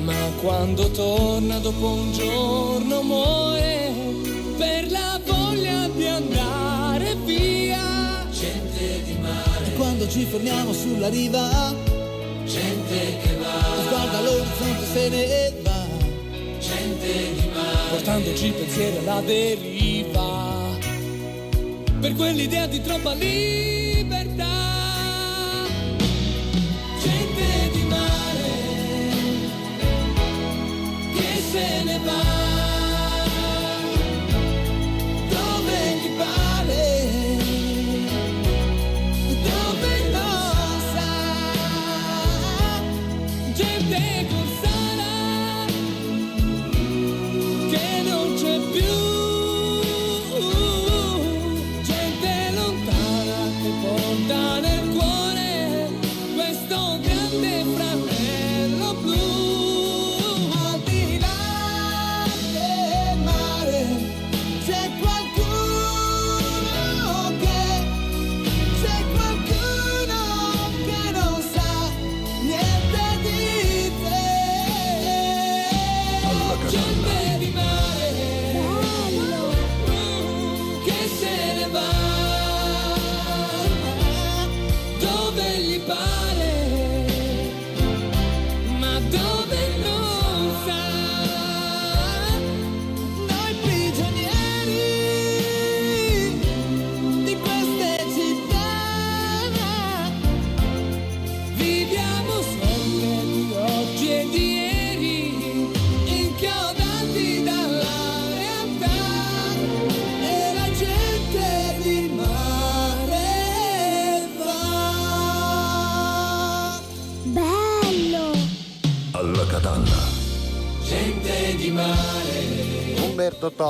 ma quando torna dopo un giorno muore per la voglia di andare via. Gente di mare. E quando ci fermiamo sulla riva, gente che va. Guarda l'orizzonte se ne va portandoci pensieri alla deriva per quell'idea di troppa libertà. Gente di mare che se ne va.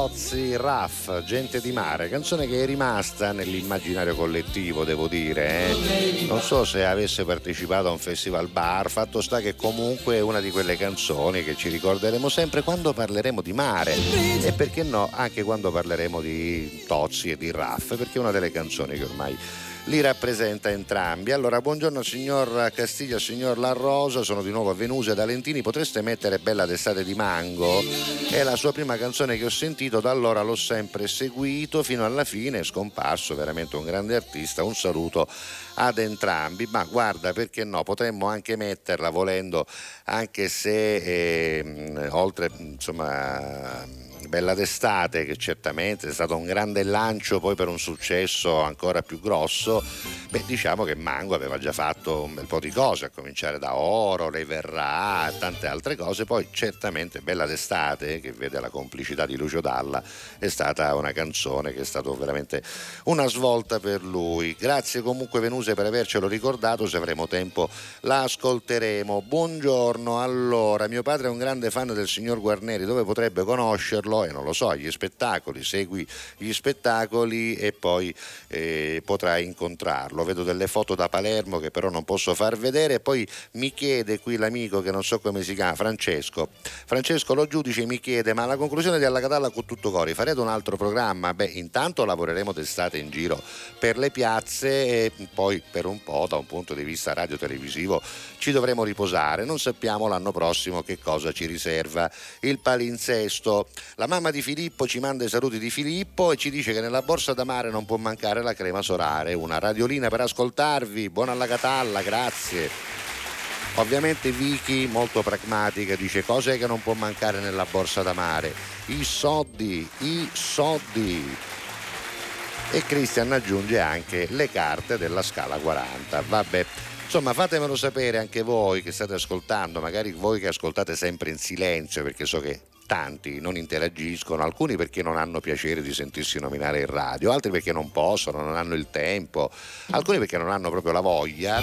Umberto Tozzi, Raff, Gente di Mare, canzone che è rimasta nell'immaginario collettivo, devo dire. eh. Non so se avesse partecipato a un festival bar, fatto sta che comunque è una di quelle canzoni che ci ricorderemo sempre quando parleremo di mare e perché no anche quando parleremo di Tozzi e di Raff, perché è una delle canzoni che ormai li rappresenta entrambi. Allora, buongiorno signor Castiglia, signor La Rosa, sono di nuovo a Venusia da Lentini, potreste mettere Bella d'estate di Mango? È la sua prima canzone che ho sentito, da allora l'ho sempre seguito fino alla fine, è scomparso, veramente un grande artista, un saluto ad entrambi, ma guarda perché no, potremmo anche metterla volendo, anche se ehm, oltre insomma Bella d'estate che certamente è stato un grande lancio poi per un successo ancora più grosso, beh diciamo che Mango aveva già fatto un bel po' di cose, a cominciare da Oro, Lei verrà, tante altre cose, poi certamente Bella d'estate che vede la complicità di Lucio Dalla è stata una canzone che è stata veramente una svolta per lui. Grazie comunque Venuse per avercelo ricordato, se avremo tempo la ascolteremo. Buongiorno, allora mio padre è un grande fan del signor Guarneri, dove potrebbe conoscerlo? E non lo so, agli spettacoli, segui gli spettacoli e poi eh, potrai incontrarlo. Vedo delle foto da Palermo che però non posso far vedere. Poi mi chiede qui l'amico che non so come si chiama, Francesco. Francesco lo giudice mi chiede: ma alla conclusione di Alla Catalla con tutto cori farete un altro programma? Beh, intanto lavoreremo d'estate in giro per le piazze e poi per un po' da un punto di vista radio-televisivo ci dovremo riposare. Non sappiamo l'anno prossimo che cosa ci riserva il palinsesto. La mamma di Filippo ci manda i saluti di Filippo e ci dice che nella borsa da mare non può mancare la crema solare, una radiolina per ascoltarvi. Buona alla Catalla, grazie. Ovviamente Vicky, molto pragmatica, dice cos'è che non può mancare nella borsa da mare? I soldi, i soldi. E Christian aggiunge anche le carte della scala 40. Vabbè. Insomma, fatemelo sapere anche voi che state ascoltando, magari voi che ascoltate sempre in silenzio, perché so che tanti non interagiscono, alcuni perché non hanno piacere di sentirsi nominare in radio, altri perché non possono, non hanno il tempo, alcuni perché non hanno proprio la voglia,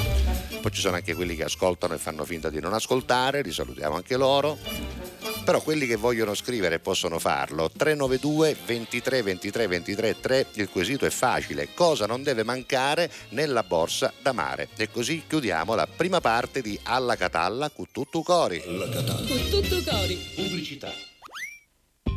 poi ci sono anche quelli che ascoltano e fanno finta di non ascoltare, li salutiamo anche loro. Però quelli che vogliono scrivere possono farlo. 392 23 23 23 3. Il quesito è facile. Cosa non deve mancare nella borsa da mare? E così chiudiamo la prima parte di Alla Catalla con tutto cori. Alla Catalla. Con tutto cori. Pubblicità.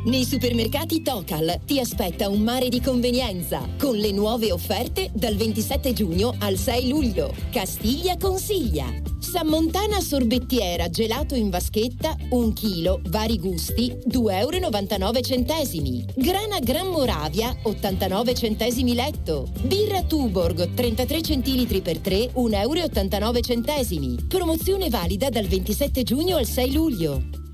Nei supermercati Tocal ti aspetta un mare di convenienza con le nuove offerte dal 27 giugno al 6 luglio. Castiglia consiglia. Sammontana sorbettiera gelato in vaschetta 1 kg, vari gusti 2,99 euro. Grana Gran Moravia 89 centesimi letto. Birra Tuborg 33 centilitri per 3 1,89 euro. Promozione valida dal 27 giugno al 6 luglio.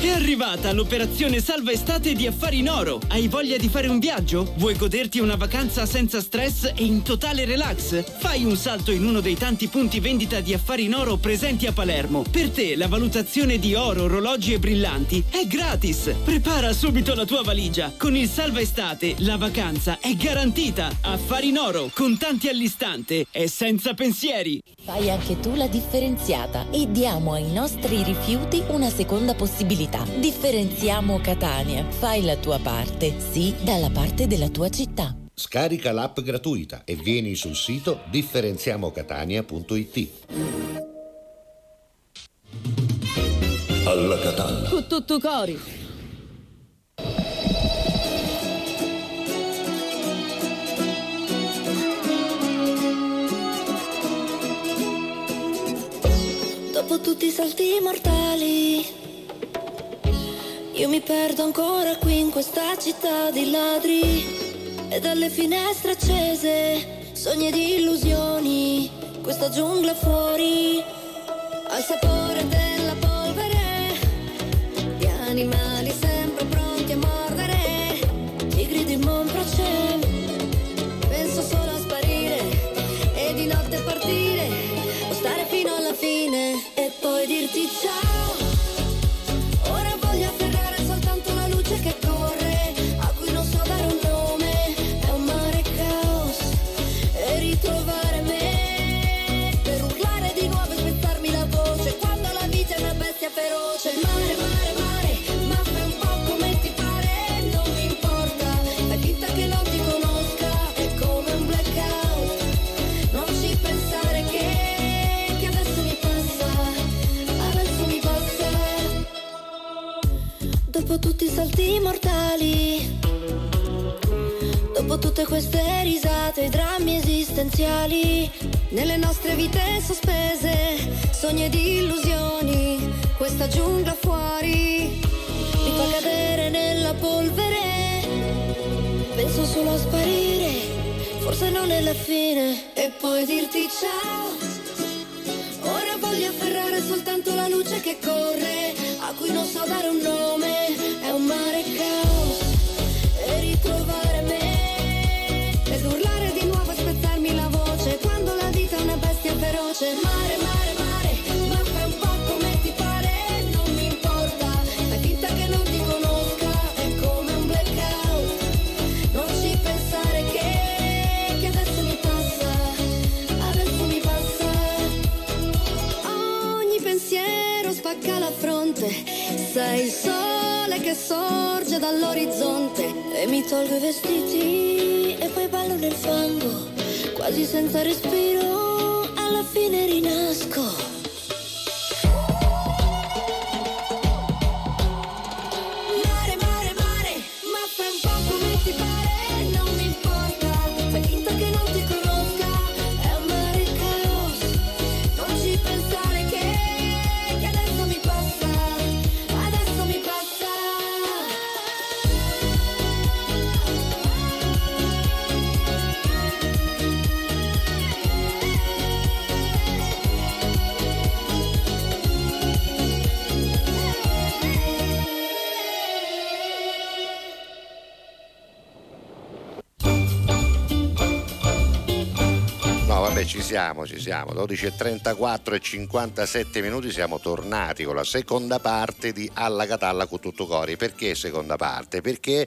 È arrivata l'operazione Salva Estate di Affari in Oro. Hai voglia di fare un viaggio? Vuoi goderti una vacanza senza stress e in totale relax? Fai un salto in uno dei tanti punti vendita di Affari in Oro presenti a Palermo. Per te la valutazione di oro, orologi e brillanti è gratis. Prepara subito la tua valigia. Con il Salva Estate la vacanza è garantita. Affari in Oro, contanti all'istante e senza pensieri. Fai anche tu la differenziata e diamo ai nostri rifiuti una seconda possibilità. Differenziamo Catania. Fai la tua parte, sì, dalla parte della tua città. Scarica l'app gratuita e vieni sul sito differenziamocatania.it. Alla Catalla. Con tutto cori. Dopo tutti i salti mortali, io mi perdo ancora qui in questa città di ladri. E dalle finestre accese, sogni di illusioni, questa giungla fuori, al sapore della polvere, di animali sempre pronti a mordere, tigri di Montrachet. Penso solo a sparire e di notte partire o stare fino alla fine e poi dirti ciao. Salti mortali, dopo tutte queste risate, i drammi esistenziali, nelle nostre vite sospese, sogni ed illusioni, questa giungla fuori mi fa cadere nella polvere. Penso solo a sparire, forse non è la fine, e poi dirti ciao. Afferrare soltanto la luce che corre, a cui non so dare un nome, è un mare caos. E ritrovare me, ed urlare di nuovo e spezzarmi la voce, quando la vita è una bestia feroce. Mare, mare, mare, sei il sole che sorge dall'orizzonte e mi tolgo i vestiti e poi ballo nel fango, quasi senza respiro, alla fine rinasco. Siamo, ci siamo. 12.34 e 57 minuti siamo tornati con la seconda parte di Alla Catalla con tutto cori. Perché seconda parte? Perché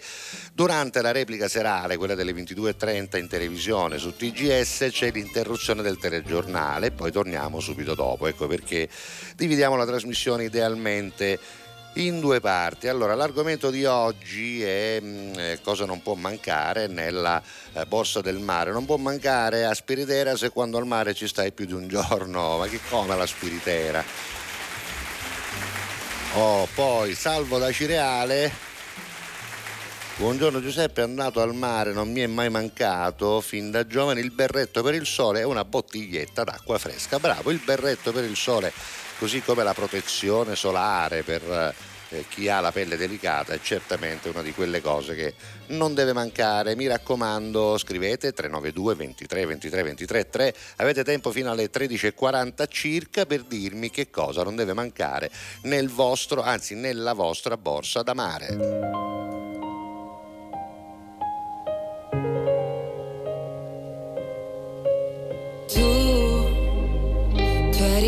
durante la replica serale, quella delle 22.30 in televisione su TGS, c'è l'interruzione del telegiornale e poi torniamo subito dopo. Ecco perché dividiamo la trasmissione idealmente in due parti. Allora, l'argomento di oggi è mh, eh, cosa non può mancare nella eh, borsa del mare. Non può mancare a Spiritera se quando al mare ci stai più di un giorno. Ma che come la Spiritera? Oh, poi Salvo da Cireale. Buongiorno Giuseppe, è andato al mare, non mi è mai mancato fin da giovane il berretto per il sole e una bottiglietta d'acqua fresca. Bravo, il berretto per il sole, così come la protezione solare per eh, chi ha la pelle delicata è certamente una di quelle cose che non deve mancare. Mi raccomando, scrivete 392 23 23 23 3. Avete tempo fino alle 13.40 circa per dirmi che cosa non deve mancare nel vostro, anzi nella vostra borsa da mare.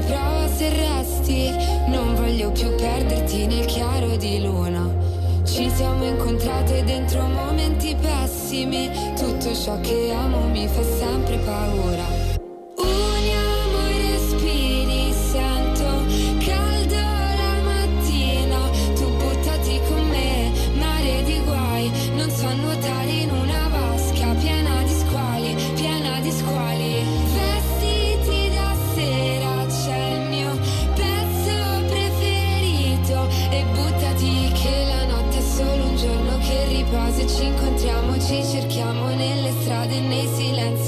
prova se resti. Non voglio più perderti nel chiaro di luna. Ci siamo incontrate dentro momenti pessimi. Tutto ciò che amo mi fa sempre paura. Uniamo ci incontriamo, ci cerchiamo nelle strade nei silenzi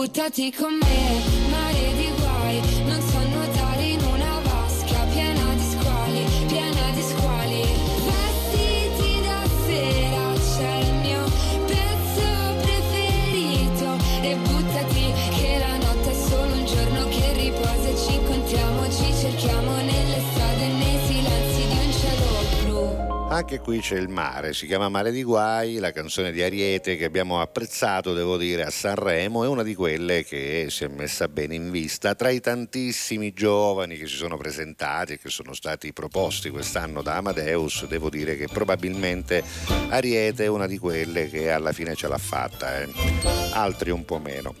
buttati con me, Anche qui c'è il mare, si chiama Mare di Guai, la canzone di Ariete che abbiamo apprezzato, devo dire, a Sanremo, è una di quelle che si è messa bene in vista tra i tantissimi giovani che si sono presentati e che sono stati proposti quest'anno da Amadeus, devo dire che probabilmente Ariete è una di quelle che alla fine ce l'ha fatta, eh. altri un po' meno.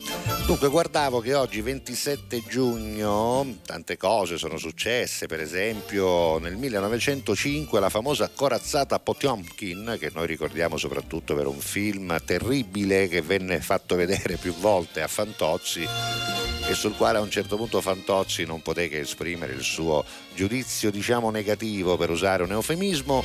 Dunque guardavo che oggi 27 giugno tante cose sono successe, per esempio nel 1905 la famosa corazzata Potiomkin, che noi ricordiamo soprattutto per un film terribile che venne fatto vedere più volte a Fantozzi e sul quale a un certo punto Fantozzi non poté che esprimere il suo giudizio diciamo negativo per usare un eufemismo.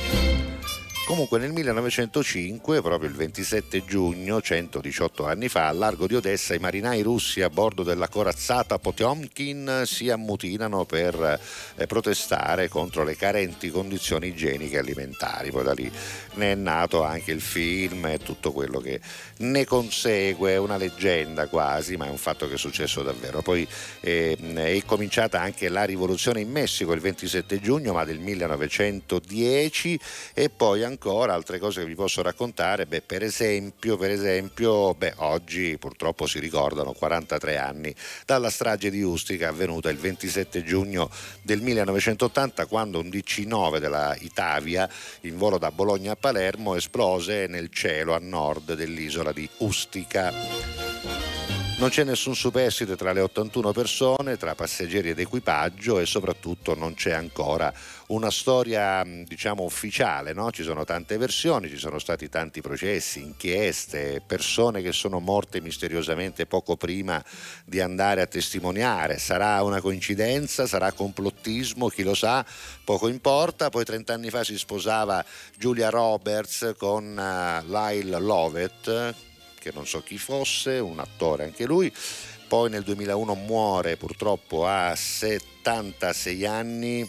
Comunque nel 1905, proprio il 27 giugno, 118 anni fa, al largo di Odessa, i marinai russi a bordo della corazzata Potiomkin si ammutinano per eh, protestare contro le carenti condizioni igieniche e alimentari. Poi da lì ne è nato anche il film e tutto quello che ne consegue, una leggenda quasi, ma è un fatto che è successo davvero. Poi eh, è cominciata anche la rivoluzione in Messico il 27 giugno, ma del 1910 e poi ancora ancora altre cose che vi posso raccontare, beh, per esempio, per esempio beh, oggi purtroppo si ricordano 43 anni dalla strage di Ustica avvenuta il 27 giugno del 1980 quando un DC-9 della Itavia in volo da Bologna a Palermo esplose nel cielo a nord dell'isola di Ustica. Non c'è nessun superstite tra le 81 persone, tra passeggeri ed equipaggio e soprattutto non c'è ancora una storia diciamo ufficiale, no? ci sono tante versioni, ci sono stati tanti processi, inchieste, persone che sono morte misteriosamente poco prima di andare a testimoniare, sarà una coincidenza, sarà complottismo, chi lo sa, poco importa, poi 30 anni fa si sposava Julia Roberts con uh, Lyle Lovett che non so chi fosse, un attore anche lui. Poi nel 2001 muore purtroppo a 76 anni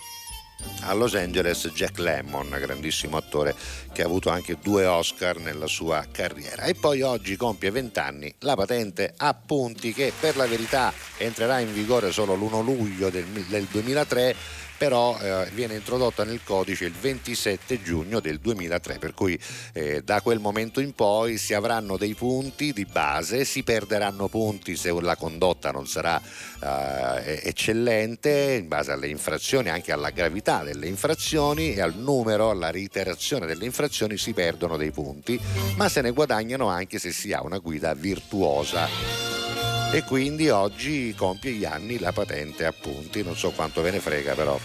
a Los Angeles Jack Lemmon, grandissimo attore che ha avuto anche due Oscar nella sua carriera. E poi oggi compie 20 anni la patente a punti che per la verità entrerà in vigore solo l'1 luglio del, del 2003 però eh, viene introdotta nel codice il 27 giugno del 2003, per cui eh, da quel momento in poi si avranno dei punti di base, si perderanno punti se la condotta non sarà eh, eccellente in base alle infrazioni, anche alla gravità delle infrazioni e al numero, alla reiterazione delle infrazioni si perdono dei punti, ma se ne guadagnano anche se si ha una guida virtuosa e quindi oggi compie gli anni la patente a punti, non so quanto ve ne frega però,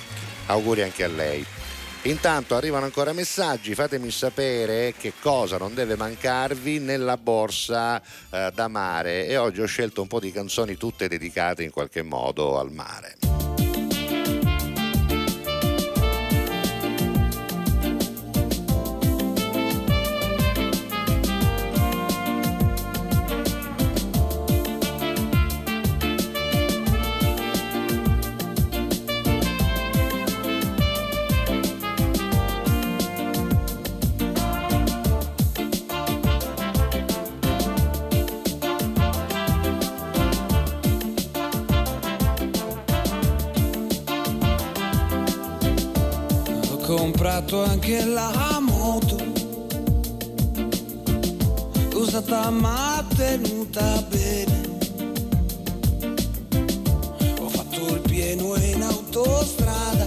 auguri anche a lei. Intanto arrivano ancora messaggi, fatemi sapere che cosa non deve mancarvi nella borsa eh, da mare e oggi ho scelto un po' di canzoni tutte dedicate in qualche modo al mare. Comprato anche la moto. Usata ma tenuta bene? Ho fatto il pieno in autostrada.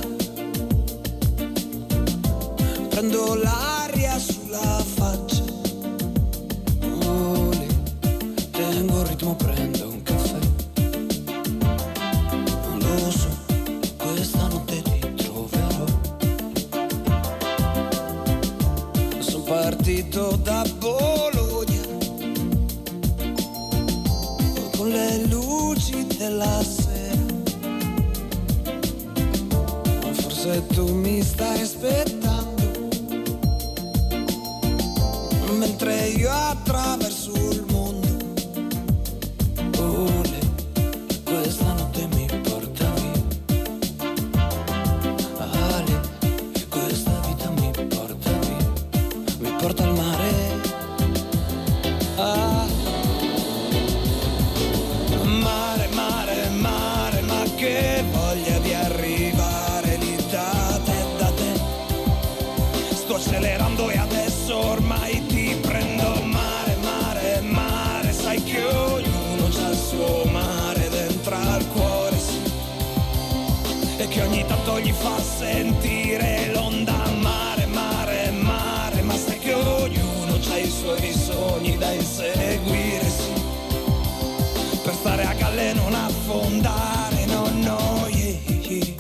Prendo l'aria sulla faccia. Ole, tengo il ritmo prendo partito da Bologna con le luci della sera. Forse tu mi stai aspettando mentre io attraverso il mondo. Sentire l'onda mare, mare, mare, ma sai che ognuno ha i suoi sogni da inseguire, sì. Per stare a galle non affondare, no, no, yeah, yeah.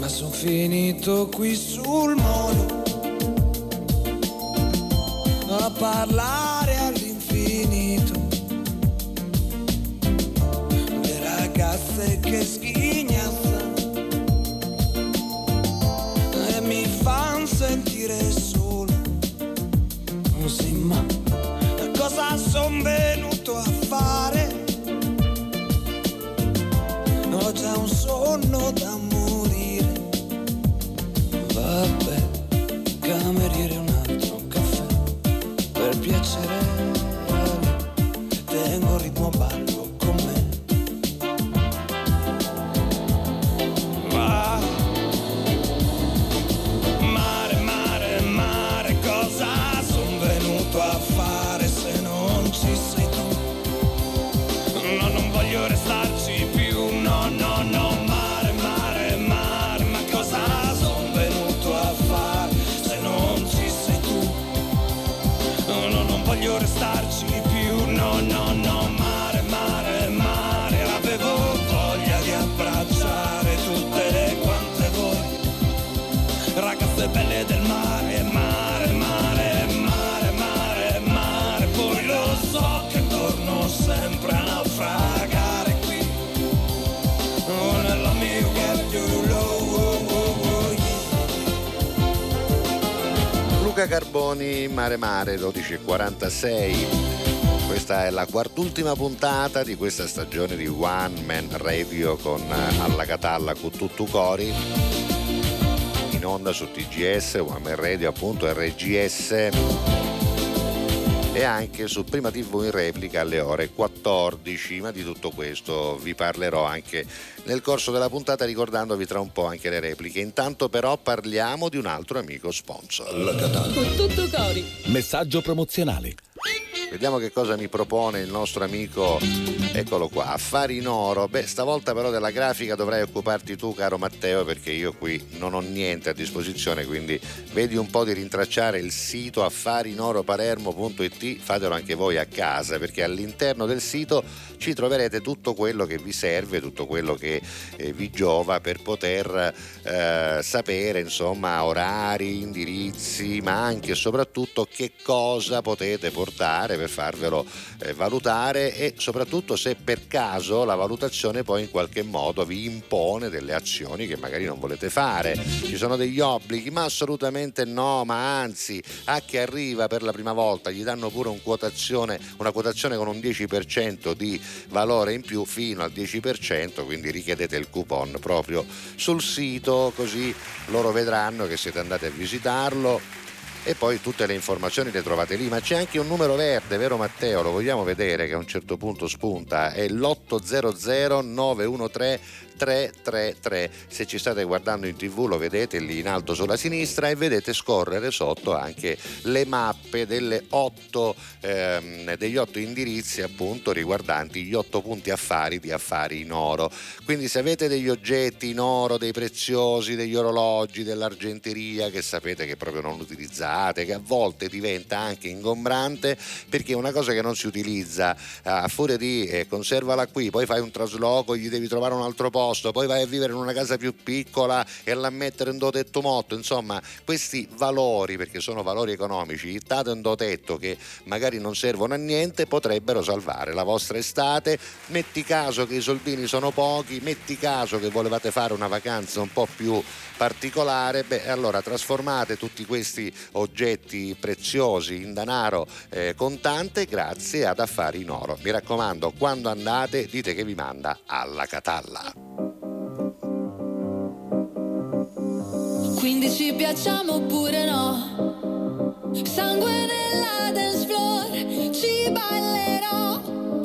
Ma son finito qui sul parlare Carboni, Mare Mare 12.46. Questa è la quartultima puntata di questa stagione di One Man Radio con Alla Catalla con tutto cori. In onda su TGS, One Man Radio appunto RGS e anche su Prima TV in replica alle ore 14. Ma di tutto questo vi parlerò anche nel corso della puntata ricordandovi tra un po' anche le repliche. Intanto però parliamo di un altro amico sponsor. La Catalla. Con tutto cori. Messaggio promozionale. Vediamo che cosa mi propone il nostro amico, eccolo qua, Affari in Oro. Beh, stavolta però della grafica dovrai occuparti tu, caro Matteo, perché io qui non ho niente a disposizione, quindi vedi un po' di rintracciare il sito affarinoropalermo.it, fatelo anche voi a casa, perché all'interno del sito ci troverete tutto quello che vi serve, tutto quello che eh, vi giova per poter eh, sapere, insomma, orari, indirizzi, ma anche e soprattutto che cosa potete portare per farvelo eh, valutare e soprattutto se per caso la valutazione poi in qualche modo vi impone delle azioni che magari non volete fare. Ci sono degli obblighi, ma assolutamente no, ma anzi a chi arriva per la prima volta gli danno pure un quotazione, una quotazione con un 10% di valore in più fino al 10%, quindi richiedete il coupon proprio sul sito così loro vedranno che siete andati a visitarlo e poi tutte le informazioni le trovate lì, ma c'è anche un numero verde, vero Matteo? Lo vogliamo vedere che a un certo punto spunta, è l'800 913 333. Se ci state guardando in tv lo vedete lì in alto sulla sinistra e vedete scorrere sotto anche le mappe otto, ehm, degli otto indirizzi appunto riguardanti gli otto punti affari di affari in oro. Quindi se avete degli oggetti in oro, dei preziosi, degli orologi, dell'argenteria che sapete che proprio non utilizzate, che a volte diventa anche ingombrante perché è una cosa che non si utilizza a furia di eh, conservala qui, poi fai un trasloco, gli devi trovare un altro posto posto, poi vai a vivere in una casa più piccola e la mettere in dotetto motto, insomma questi valori, perché sono valori economici, date in dotetto che magari non servono a niente, potrebbero salvare la vostra estate, metti caso che i soldini sono pochi, metti caso che volevate fare una vacanza un po' più particolare, beh allora trasformate tutti questi oggetti preziosi in denaro eh, contante grazie ad affari in oro. Mi raccomando, quando andate dite che vi manda alla Catalla. Quindi ci piacciamo oppure no? Sangue nella dance floor, ci ballerò,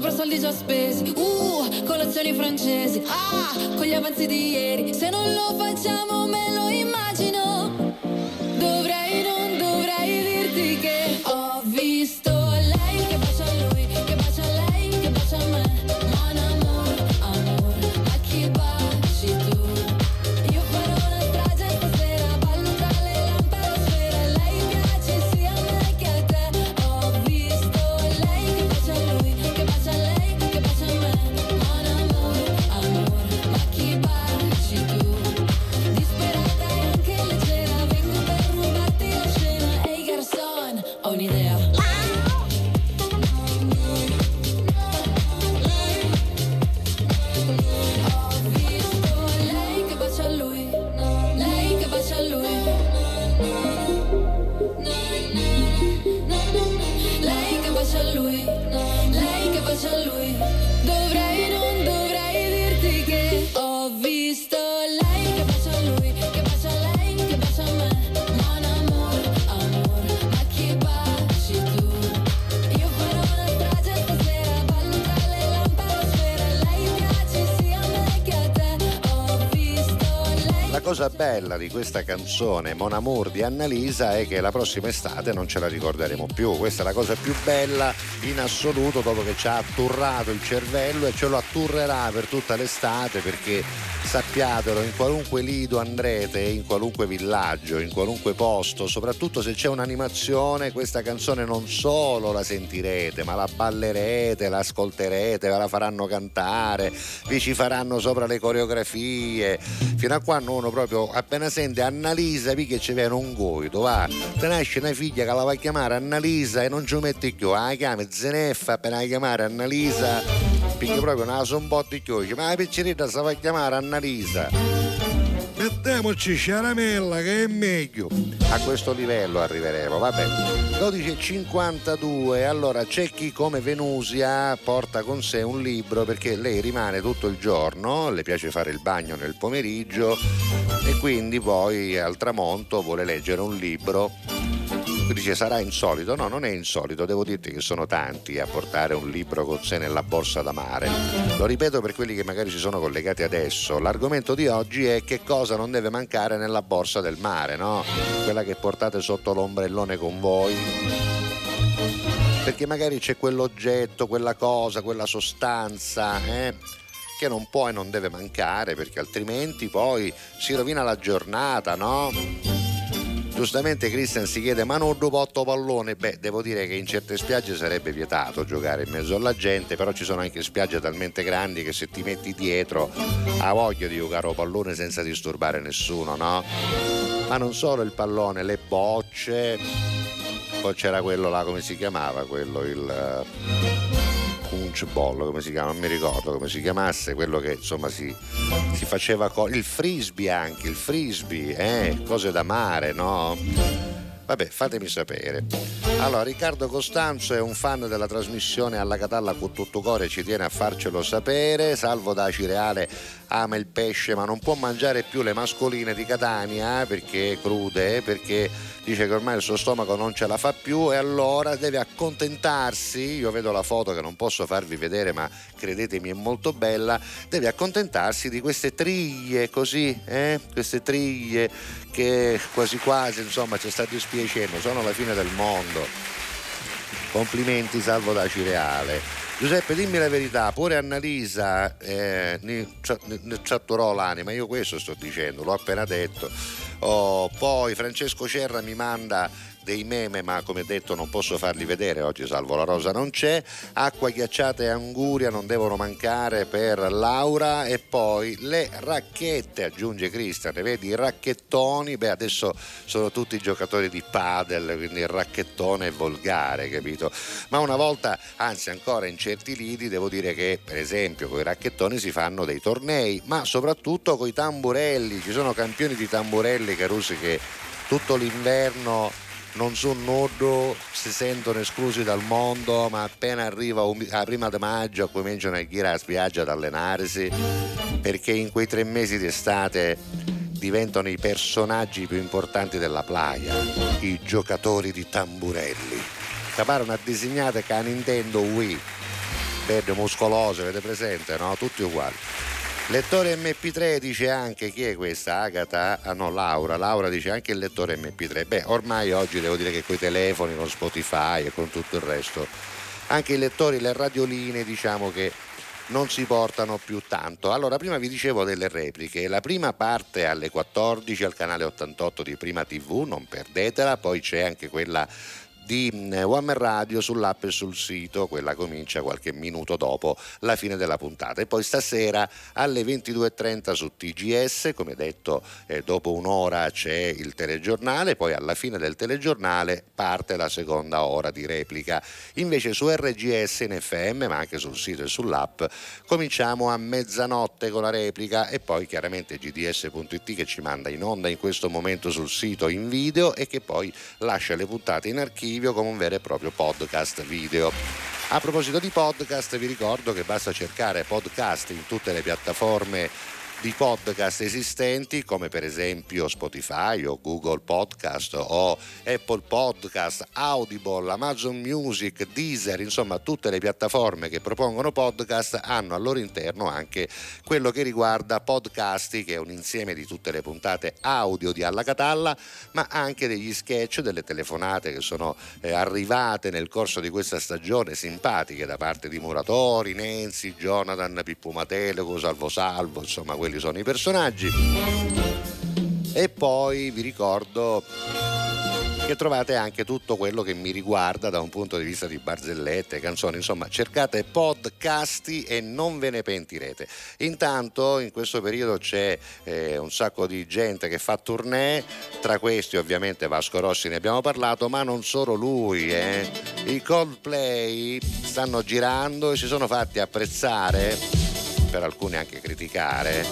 Sopra soldi già spesi. Uh, colazioni francesi. Ah, con gli avanzi di ieri. Se non lo facciamo me lo cosa bella di questa canzone Mon Amour di Annalisa è che la prossima estate non ce la ricorderemo più. Questa è la cosa più bella in assoluto dopo che ci ha atturrato il cervello e ce lo atturrerà per tutta l'estate perché sappiatelo, in qualunque lido andrete, in qualunque villaggio, in qualunque posto, soprattutto se c'è un'animazione, questa canzone non solo la sentirete, ma la ballerete, la ascolterete, ve la faranno cantare, vi ci faranno sopra le coreografie, fino a quando uno proprio appena sente Annalisa, che ci viene un goito, va, te nasce una figlia che la va a chiamare Annalisa e non ci metti più, la chiami Zeneffa, appena la chiamare Annalisa, perché proprio naso un po' di chiuso, ma la piccerita si va a chiamare Annalisa. Mettiamoci Sciaramella che è meglio. A questo livello arriveremo, va bene. 12.52, allora c'è chi come Venusia porta con sé un libro perché lei rimane tutto il giorno, le piace fare il bagno nel pomeriggio e quindi poi al tramonto vuole leggere un libro tu dice sarà insolito? No, non è insolito, devo dirti che sono tanti a portare un libro con sé nella borsa da mare. Lo ripeto per quelli che magari si sono collegati adesso, l'argomento di oggi è che cosa non deve mancare nella borsa del mare, no? Quella che portate sotto l'ombrellone con voi. Perché magari c'è quell'oggetto, quella cosa, quella sostanza, eh? che non può e non deve mancare perché altrimenti poi si rovina la giornata, no? Giustamente Christian si chiede ma non dopotto pallone? Beh, devo dire che in certe spiagge sarebbe vietato giocare in mezzo alla gente, però ci sono anche spiagge talmente grandi che se ti metti dietro ha voglia di giocare a pallone senza disturbare nessuno, no? Ma non solo il pallone, le bocce, poi c'era quello là, come si chiamava? Quello, il punch ball, come si chiama? Non mi ricordo come si chiamasse, quello che insomma si, si faceva co- il frisbee anche, il frisbee, eh, cose da mare, no? Vabbè, fatemi sapere. Allora, Riccardo Costanzo è un fan della trasmissione alla Catalla con tutto cuore, ci tiene a farcelo sapere. Salvo da Cireale ama il pesce, ma non può mangiare più le mascoline di Catania perché crude, perché dice che ormai il suo stomaco non ce la fa più e allora deve accontentarsi. Io vedo la foto che non posso farvi vedere, ma credetemi è molto bella. Deve accontentarsi di queste triglie così, eh? Queste triglie che quasi quasi insomma ci sta dispiacendo, sono la fine del mondo. Complimenti salvo da Cireale. Giuseppe, dimmi la verità, pure Annalisa eh, ne chatturò l'anima, io questo sto dicendo, l'ho appena detto. Oh, poi Francesco Cerra mi manda dei meme, ma come detto non posso farli vedere oggi, salvo la rosa non c'è. Acqua ghiacciata e anguria non devono mancare per Laura e poi le racchette, aggiunge Cristian, vedi i racchettoni, beh adesso sono tutti giocatori di padel, quindi il racchettone è volgare, capito? Ma una volta, anzi ancora in certi lidi, devo dire che per esempio con i racchettoni si fanno dei tornei, ma soprattutto con i tamburelli, ci sono campioni di tamburelli, Carusi, che tutto l'inverno non sono nudo, si sentono esclusi dal mondo, ma appena arriva la prima di maggio cominciano a girare a spiaggia ad allenarsi, perché in quei tre mesi d'estate diventano i personaggi più importanti della playa, i giocatori di tamburelli. Caparono a disegnare che a Nintendo Wii, verde muscoloso, avete presente, no? Tutti uguali. Lettore MP3 dice anche chi è questa? Agata? Ah no, Laura. Laura dice anche il lettore MP3. Beh, ormai oggi devo dire che con i telefoni, con Spotify e con tutto il resto, anche i lettori, le radioline, diciamo che non si portano più tanto. Allora, prima vi dicevo delle repliche. La prima parte alle 14 al canale 88 di Prima TV, non perdetela, poi c'è anche quella di One Radio sull'app e sul sito, quella comincia qualche minuto dopo la fine della puntata. E poi stasera alle 22.30 su TGS, come detto eh, dopo un'ora c'è il telegiornale, poi alla fine del telegiornale parte la seconda ora di replica. Invece su RGS in FM, ma anche sul sito e sull'app, cominciamo a mezzanotte con la replica e poi chiaramente gds.it che ci manda in onda in questo momento sul sito in video e che poi lascia le puntate in archivio come un vero e proprio podcast video. A proposito di podcast, vi ricordo che basta cercare podcast in tutte le piattaforme di podcast esistenti come per esempio Spotify o Google Podcast o Apple Podcast, Audible, Amazon Music, Deezer, insomma tutte le piattaforme che propongono podcast hanno al loro interno anche quello che riguarda Podcasti che è un insieme di tutte le puntate audio di Alla Catalla ma anche degli sketch, delle telefonate che sono eh, arrivate nel corso di questa stagione simpatiche da parte di Muratori, Nenzi, Jonathan, Pippo Mateleco, Salvo Salvo, insomma quelli sono i personaggi. E poi vi ricordo che trovate anche tutto quello che mi riguarda da un punto di vista di barzellette, canzoni, insomma cercate podcasti e non ve ne pentirete. Intanto in questo periodo c'è eh, un sacco di gente che fa tournée, tra questi ovviamente Vasco Rossi ne abbiamo parlato, ma non solo lui, eh. i Coldplay stanno girando e si sono fatti apprezzare, per alcuni anche criticare,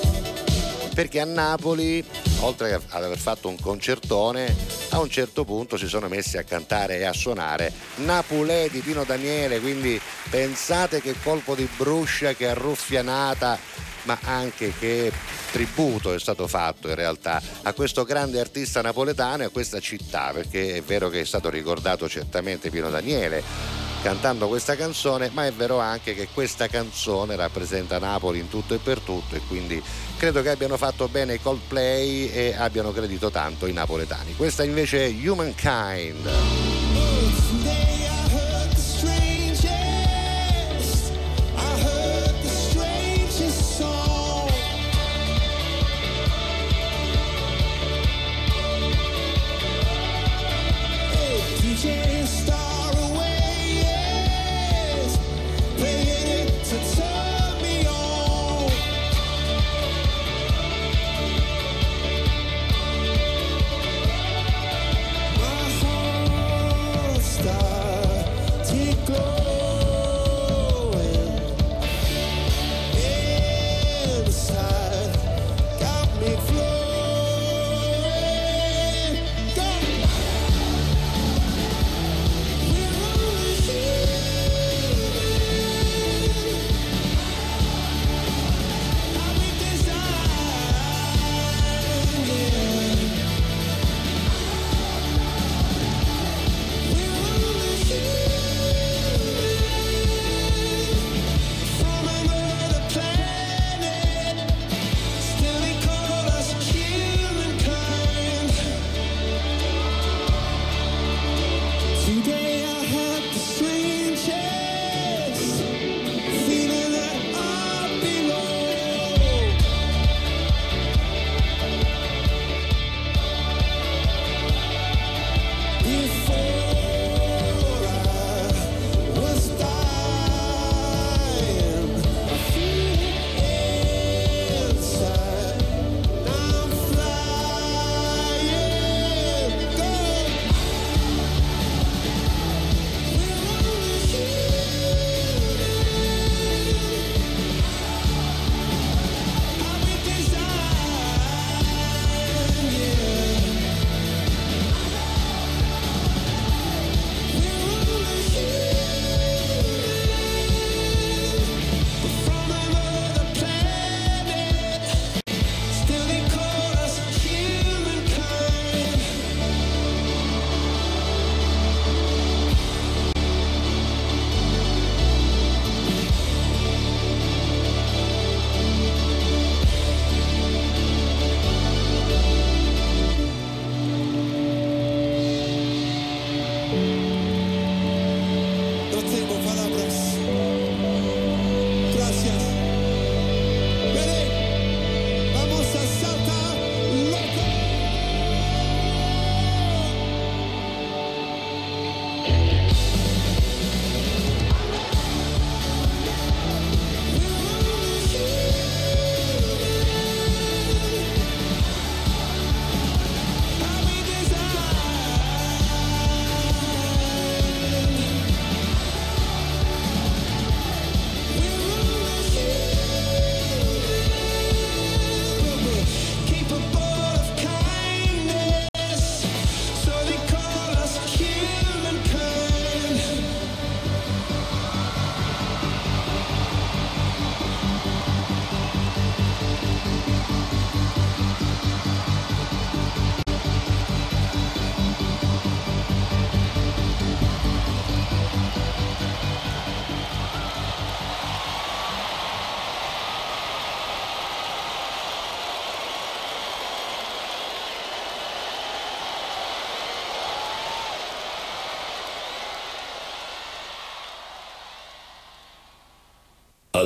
perché a Napoli, oltre ad aver fatto un concertone, a un certo punto si sono messi a cantare e a suonare Napolè di Pino Daniele, quindi pensate che colpo di bruscia, che arruffianata, ma anche che tributo è stato fatto in realtà a questo grande artista napoletano e a questa città, perché è vero che è stato ricordato certamente Pino Daniele cantando questa canzone, ma è vero anche che questa canzone rappresenta Napoli in tutto e per tutto e quindi credo che abbiano fatto bene i Coldplay e abbiano credito tanto i napoletani. Questa invece è Humankind.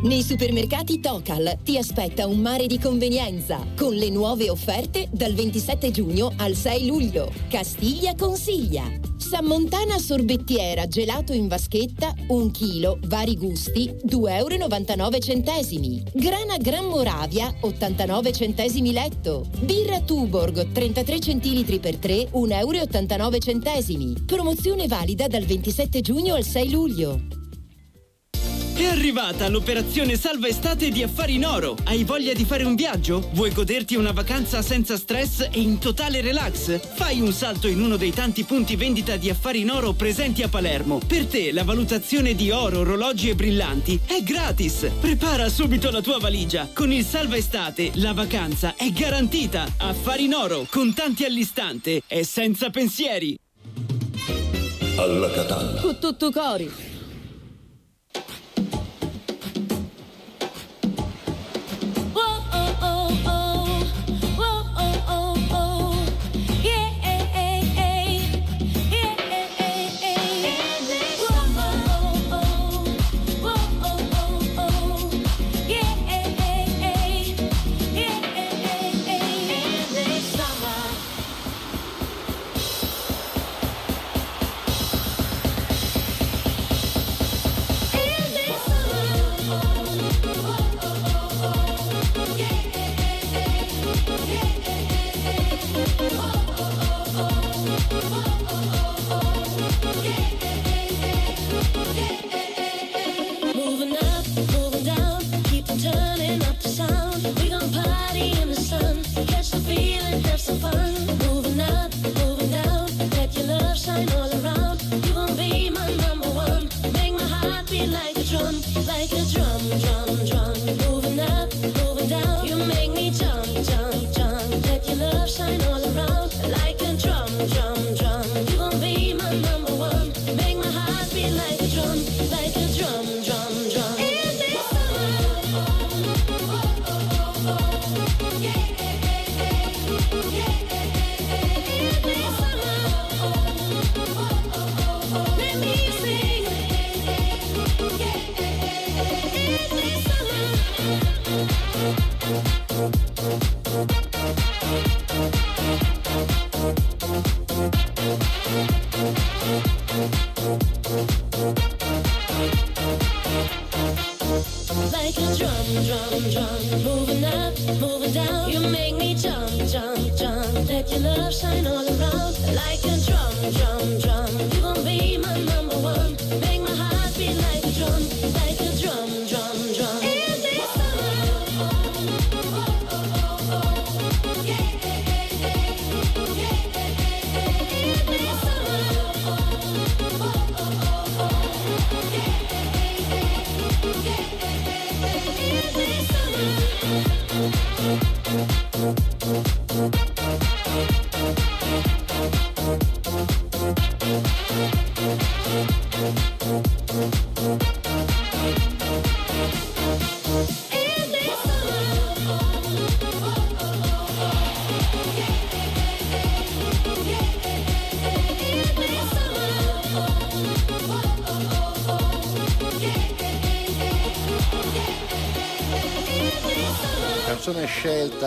Nei supermercati Tocal ti aspetta un mare di convenienza con le nuove offerte dal 27 giugno al 6 luglio. Castiglia consiglia. Sammontana sorbettiera gelato in vaschetta 1 kg, vari gusti 2,99 euro. Grana Gran Moravia 89 centesimi letto. Birra Tuborg 33 centilitri per 3 1,89 euro. Promozione valida dal 27 giugno al 6 luglio. È arrivata l'operazione salva estate di Affari in Oro. Hai voglia di fare un viaggio? Vuoi goderti una vacanza senza stress e in totale relax? Fai un salto in uno dei tanti punti vendita di Affari in Oro presenti a Palermo. Per te la valutazione di oro, orologi e brillanti è gratis. Prepara subito la tua valigia. Con il salva estate la vacanza è garantita. Affari in Oro, contanti all'istante e senza pensieri. Alla Catalla. Con tutto cori.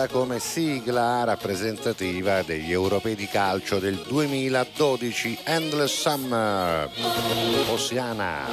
Scelta come sigla rappresentativa degli europei di calcio del 2012 Endless Summer. Ossiana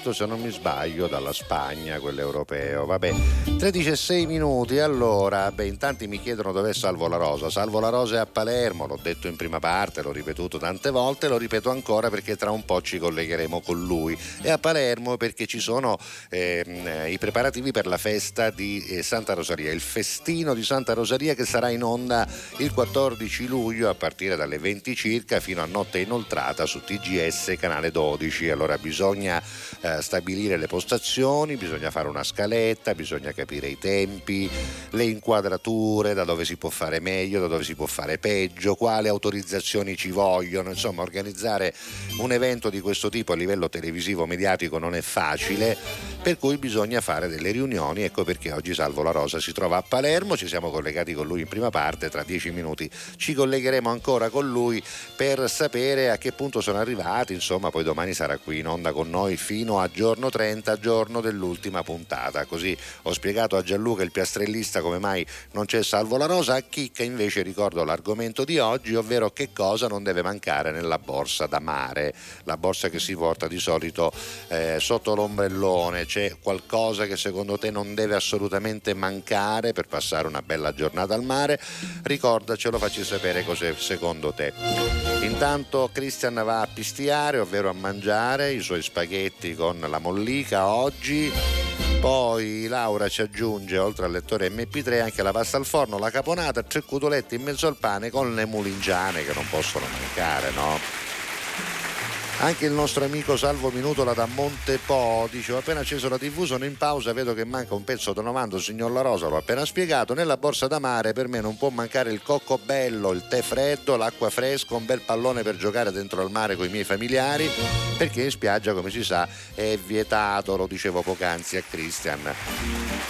vinto se non mi sbaglio dalla Spagna quell'europeo vabbè 13 e 6 minuti allora beh in tanti mi chiedono dov'è Salvo La Rosa. Salvo La Rosa è a Palermo l'ho detto in prima parte l'ho ripetuto tante volte lo ripeto ancora perché tra un po' ci collegheremo con lui. È a Palermo perché ci sono ehm, i preparativi per la festa di eh, Santa Rosaria il festino di Santa Rosaria che sarà in onda il 14 luglio a partire dalle 20 circa fino a notte inoltrata su TGS canale 12 allora bisogna eh, stabilire le postazioni, bisogna fare una scaletta, bisogna capire i tempi, le inquadrature, da dove si può fare meglio, da dove si può fare peggio, quali autorizzazioni ci vogliono, insomma organizzare un evento di questo tipo a livello televisivo mediatico non è facile, per cui bisogna fare delle riunioni, ecco perché oggi Salvo La Rosa si trova a Palermo, ci siamo collegati con lui in prima parte, tra dieci minuti ci collegheremo ancora con lui per sapere a che punto sono arrivati, insomma poi domani sarà qui in onda con noi fino a giorno 30, giorno dell'ultima puntata, così ho spiegato a Gianluca il piastrellista come mai non c'è Salvo La Rosa, a Chicca invece ricordo l'argomento di oggi, ovvero che cosa non deve mancare nella borsa da mare, la borsa che si porta di solito eh, sotto l'ombrellone, c'è qualcosa che secondo te non deve assolutamente mancare per passare una bella giornata al mare? Ricordacelo, facci sapere cos'è secondo te. Intanto Christian va a pistiare, ovvero a mangiare i suoi spaghetti con la mollica oggi. Poi Laura ci aggiunge, oltre al lettore MP3, anche la pasta al forno, la caponata, tre cutoletti in mezzo al pane con le mulingiane che non possono mancare, no? Anche il nostro amico Salvo Minutola da Montepo dice: Ho appena acceso la TV, sono in pausa, vedo che manca un pezzo tonamando, signor La Rosa, l'ho appena spiegato. Nella borsa da mare per me non può mancare il cocco bello, il tè freddo, l'acqua fresca, un bel pallone per giocare dentro al mare con i miei familiari, perché in spiaggia, come si sa, è vietato, lo dicevo poc'anzi a Christian.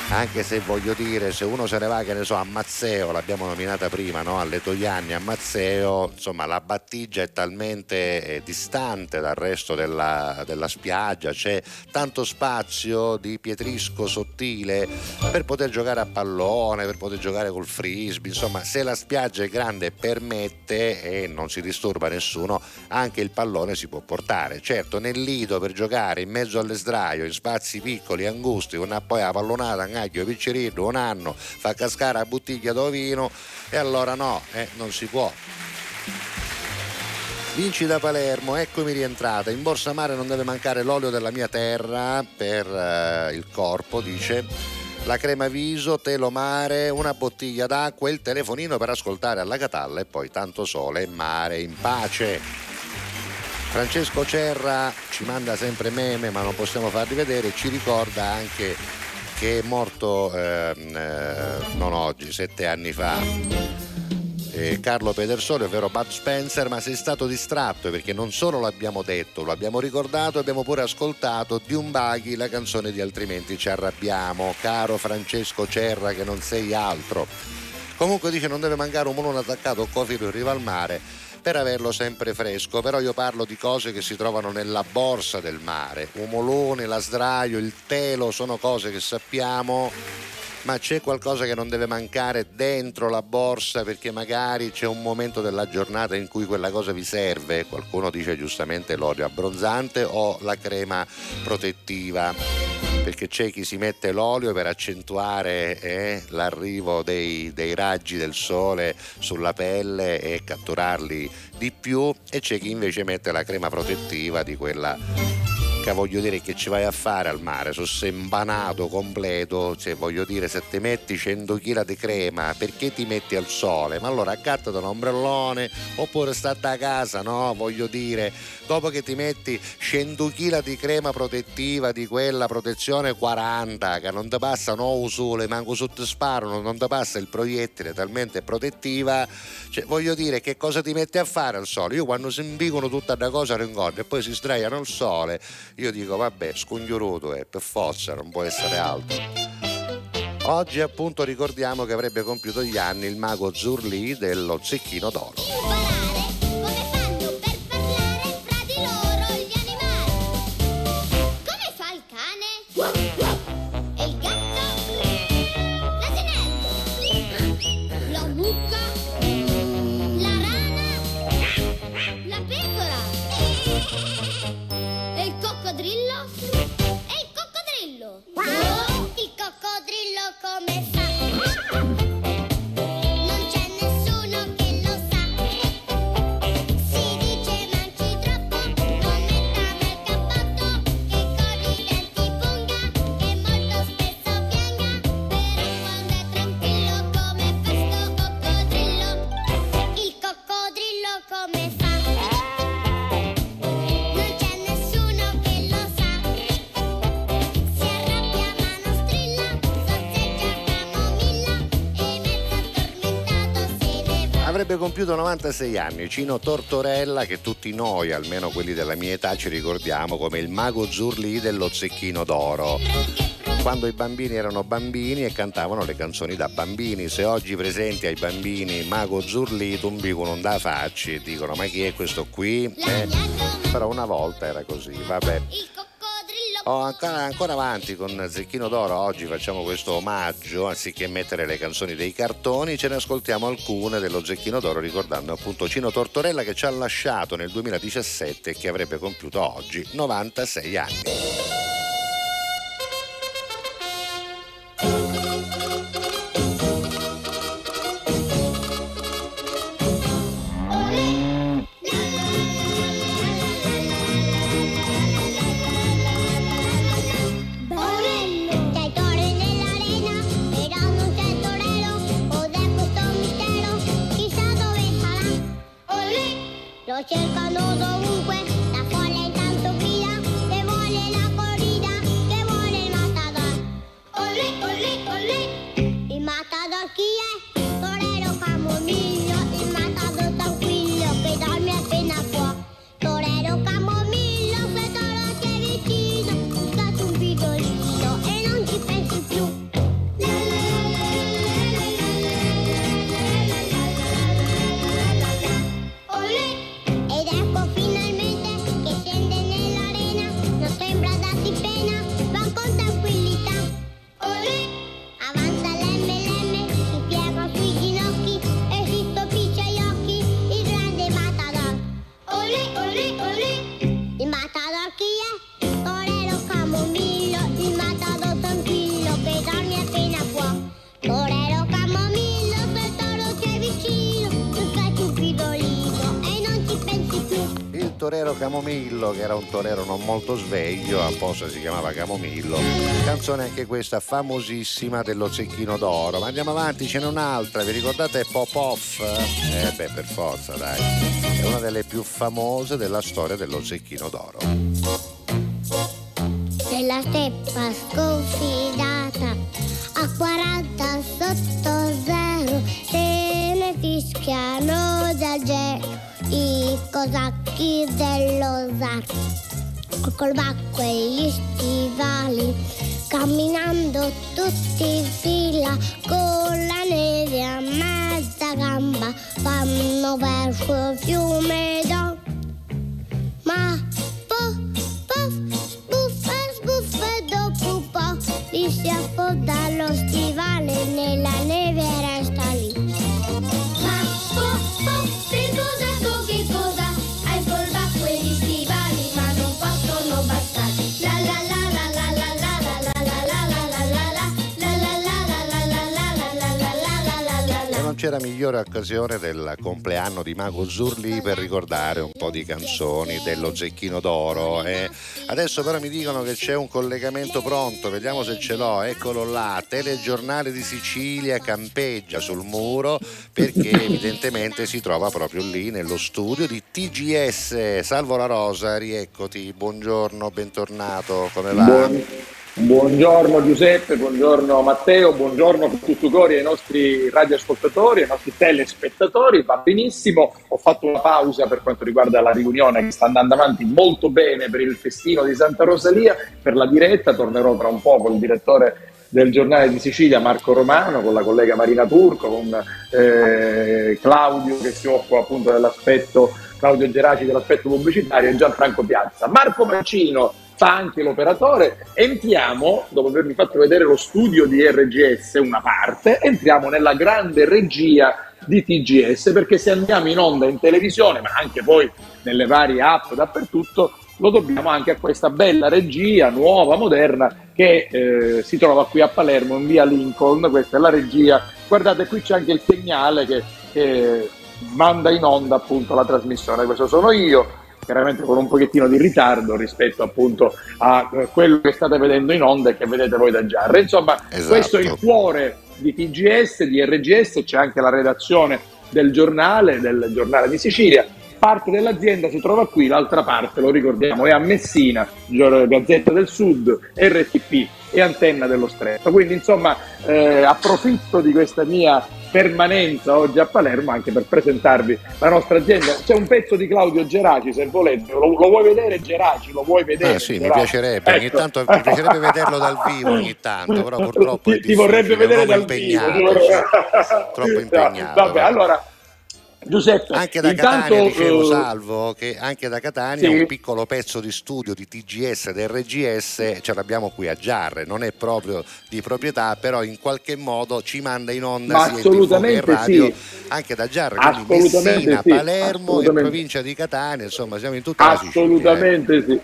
Anche se voglio dire, se uno se ne va, che ne so, a Mazzeo, l'abbiamo nominata prima, no? alle Toianni, a Mazzeo, insomma la battigia è talmente eh, distante dal resto della, della spiaggia, c'è tanto spazio di pietrisco sottile per poter giocare a pallone, per poter giocare col frisbee, insomma se la spiaggia è grande e permette e non si disturba nessuno, anche il pallone si può portare. Certo nel lido per giocare in mezzo alle sdraio, in spazi piccoli, angusti, una poi la pallonata, un aglio, piccirillo, un anno, fa cascare la bottiglia d'ovino e allora no, eh, non si può. Vinci da Palermo, eccomi rientrata. In borsa mare non deve mancare l'olio della mia terra per eh, il corpo, dice. La crema viso, telo mare, una bottiglia d'acqua e il telefonino per ascoltare alla Catalla e poi tanto sole e mare in pace. Francesco Cerra ci manda sempre meme ma non possiamo farli vedere, ci ricorda anche che è morto ehm, eh, non oggi, sette anni fa eh, Carlo Pedersoli, ovvero Bud Spencer, ma sei stato distratto perché non solo l'abbiamo detto, lo abbiamo ricordato, abbiamo pure ascoltato di un baghi la canzone di Altrimenti ci arrabbiamo, caro Francesco Cerra che non sei altro. Comunque dice non deve mancare un mulone attaccato o cofilo in riva al mare per averlo sempre fresco, però io parlo di cose che si trovano nella borsa del mare, umolone, la sdraio, il telo, sono cose che sappiamo ma c'è qualcosa che non deve mancare dentro la borsa perché magari c'è un momento della giornata in cui quella cosa vi serve. Qualcuno dice giustamente l'olio abbronzante o la crema protettiva. Perché c'è chi si mette l'olio per accentuare eh, l'arrivo dei, dei raggi del sole sulla pelle e catturarli di più e c'è chi invece mette la crema protettiva di quella che voglio dire che ci vai a fare al mare, sono sembanato completo, cioè voglio dire se ti metti 100 kg di crema perché ti metti al sole? Ma allora aggattati un ombrellone oppure state a casa, no? Voglio dire, dopo che ti metti 100 kg di crema protettiva di quella protezione 40 che non ti passa no sole, manco sotto sparo, non ti passa il proiettile talmente protettiva, cioè, voglio dire che cosa ti metti a fare al sole? Io quando si imbigono tutta una cosa ringorda e poi si sdraiano al sole io dico vabbè scongiuruto è per forza non può essere altro. Oggi appunto ricordiamo che avrebbe compiuto gli anni il mago Zurli dello Zecchino d'Oro coccodrillo come avrebbe compiuto 96 anni Cino Tortorella che tutti noi, almeno quelli della mia età, ci ricordiamo come il mago Zurli dello Zecchino d'Oro. Quando i bambini erano bambini e cantavano le canzoni da bambini, se oggi presenti ai bambini Mago Zurli tumbicano da facci e dicono ma chi è questo qui? Eh, però una volta era così, vabbè. Oh, ancora, ancora avanti con Zecchino d'Oro, oggi facciamo questo omaggio, anziché mettere le canzoni dei cartoni, ce ne ascoltiamo alcune dello Zecchino d'Oro ricordando appunto Cino Tortorella che ci ha lasciato nel 2017 e che avrebbe compiuto oggi 96 anni. Era non molto sveglio, apposta si chiamava Camomillo. Canzone anche questa famosissima dello Zecchino d'Oro. Ma andiamo avanti, ce n'è un'altra, vi ricordate Pop Off? Eh beh, per forza, dai. È una delle più famose della storia dello Zecchino d'Oro. Nella steppa sconfidata a 40 sotto zero se ne fischiano del gelo i cosacchi dello zar col bacco e gli stivali camminando tutti in fila con la neve a mezza gamba vanno verso il fiume d'O ma c'era migliore occasione del compleanno di Mago Zurli per ricordare un po' di canzoni dello Zecchino d'Oro. eh. Adesso però mi dicono che c'è un collegamento pronto, vediamo se ce l'ho. Eccolo là, telegiornale di Sicilia campeggia sul muro perché <laughs> evidentemente si trova proprio lì nello studio di TGS. Salvo la Rosa, rieccoti, buongiorno, bentornato, come va? Buon- buongiorno Giuseppe, buongiorno Matteo, buongiorno per tutti i ai nostri radioascoltatori, ai nostri telespettatori, va benissimo, ho fatto una pausa per quanto riguarda la riunione che sta andando avanti molto bene per il festino di Santa Rosalia, per la diretta tornerò tra un po' con il direttore del giornale di Sicilia Marco Romano, con la collega Marina Turco, con eh, Claudio che si occupa appunto dell'aspetto, Claudio Geraci dell'aspetto pubblicitario e Gianfranco Piazza. Marco Mancino fa anche l'operatore. Entriamo, dopo avervi fatto vedere lo studio di RGS, una parte, entriamo nella grande regia di TGS perché se andiamo in onda in televisione, ma anche poi nelle varie app dappertutto, lo dobbiamo anche a questa bella regia nuova, moderna, che eh, si trova qui a Palermo in via Lincoln. Questa è la regia. Guardate, qui c'è anche il segnale che, che manda in onda appunto la trasmissione. Questo sono io, chiaramente con un pochettino di ritardo rispetto appunto a eh, quello che state vedendo in onda e che vedete voi da Giarre. Insomma, Esatto. questo è il cuore di TGS, di RGS, c'è anche la redazione del giornale, del giornale di Sicilia. Parte dell'azienda si trova qui, l'altra parte, lo ricordiamo, è a Messina, Gazzetta del Sud, RTP e Antenna dello Stretto. Quindi insomma eh, approfitto di questa mia permanenza oggi a Palermo anche per presentarvi la nostra azienda. C'è un pezzo di Claudio Geraci, se volete, lo, lo vuoi vedere Geraci? Lo vuoi vedere? Ah, sì, mi Geraci? piacerebbe, ogni Ecco. tanto mi piacerebbe vederlo dal vivo ogni tanto, però <laughs> purtroppo è ti, ti vorrebbe vedere dal vivo. impegnato, ti vorrebbe- troppo <laughs> impegnato. Vabbè, guarda. allora Giuseppe, Anche da intanto, Catania dicevo eh, Salvo che anche da Catania sì. un piccolo pezzo di studio di TGS ed RGS ce l'abbiamo qui a Giarre, non è proprio di proprietà, però in qualche modo ci manda in onda Ma sia assolutamente radio sì. anche da Giarre, quindi Messina, sì, Palermo e provincia di Catania, insomma siamo in tutta la Sicilia. eh. Assolutamente sì.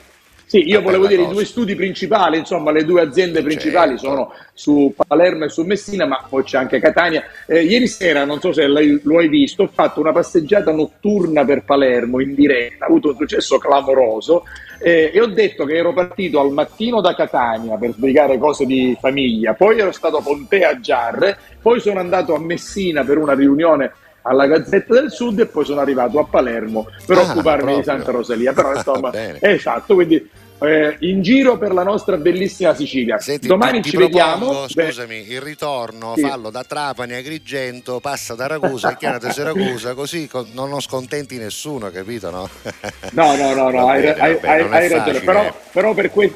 Sì, io volevo dire i cosa. due studi principali, insomma, le due aziende principali Certo. sono su Palermo e su Messina, ma poi c'è anche Catania. Eh, ieri sera, non so se lo hai visto, ho fatto una passeggiata notturna per Palermo in diretta, ho avuto un successo clamoroso eh, e ho detto che ero partito al mattino da Catania per sbrigare cose di famiglia, poi ero stato con te a Giarre, poi sono andato a Messina per una riunione alla Gazzetta del Sud e poi sono arrivato a Palermo per Ah, occuparmi di proprio. Santa Rosalia. Però <laughs> insomma, Bene. esatto, quindi eh, in giro per la nostra bellissima Sicilia. Senti, Domani ti, ci ti propongo, vediamo. Beh, scusami, il ritorno, Sì. fallo da Trapani a Agrigento, passa da Ragusa e chiamate Siracusa, <laughs> così co- non non scontenti nessuno, capito? No, No, no, no, no, <laughs> hai, bene, hai- hai- è hai ragione, però, però per, que-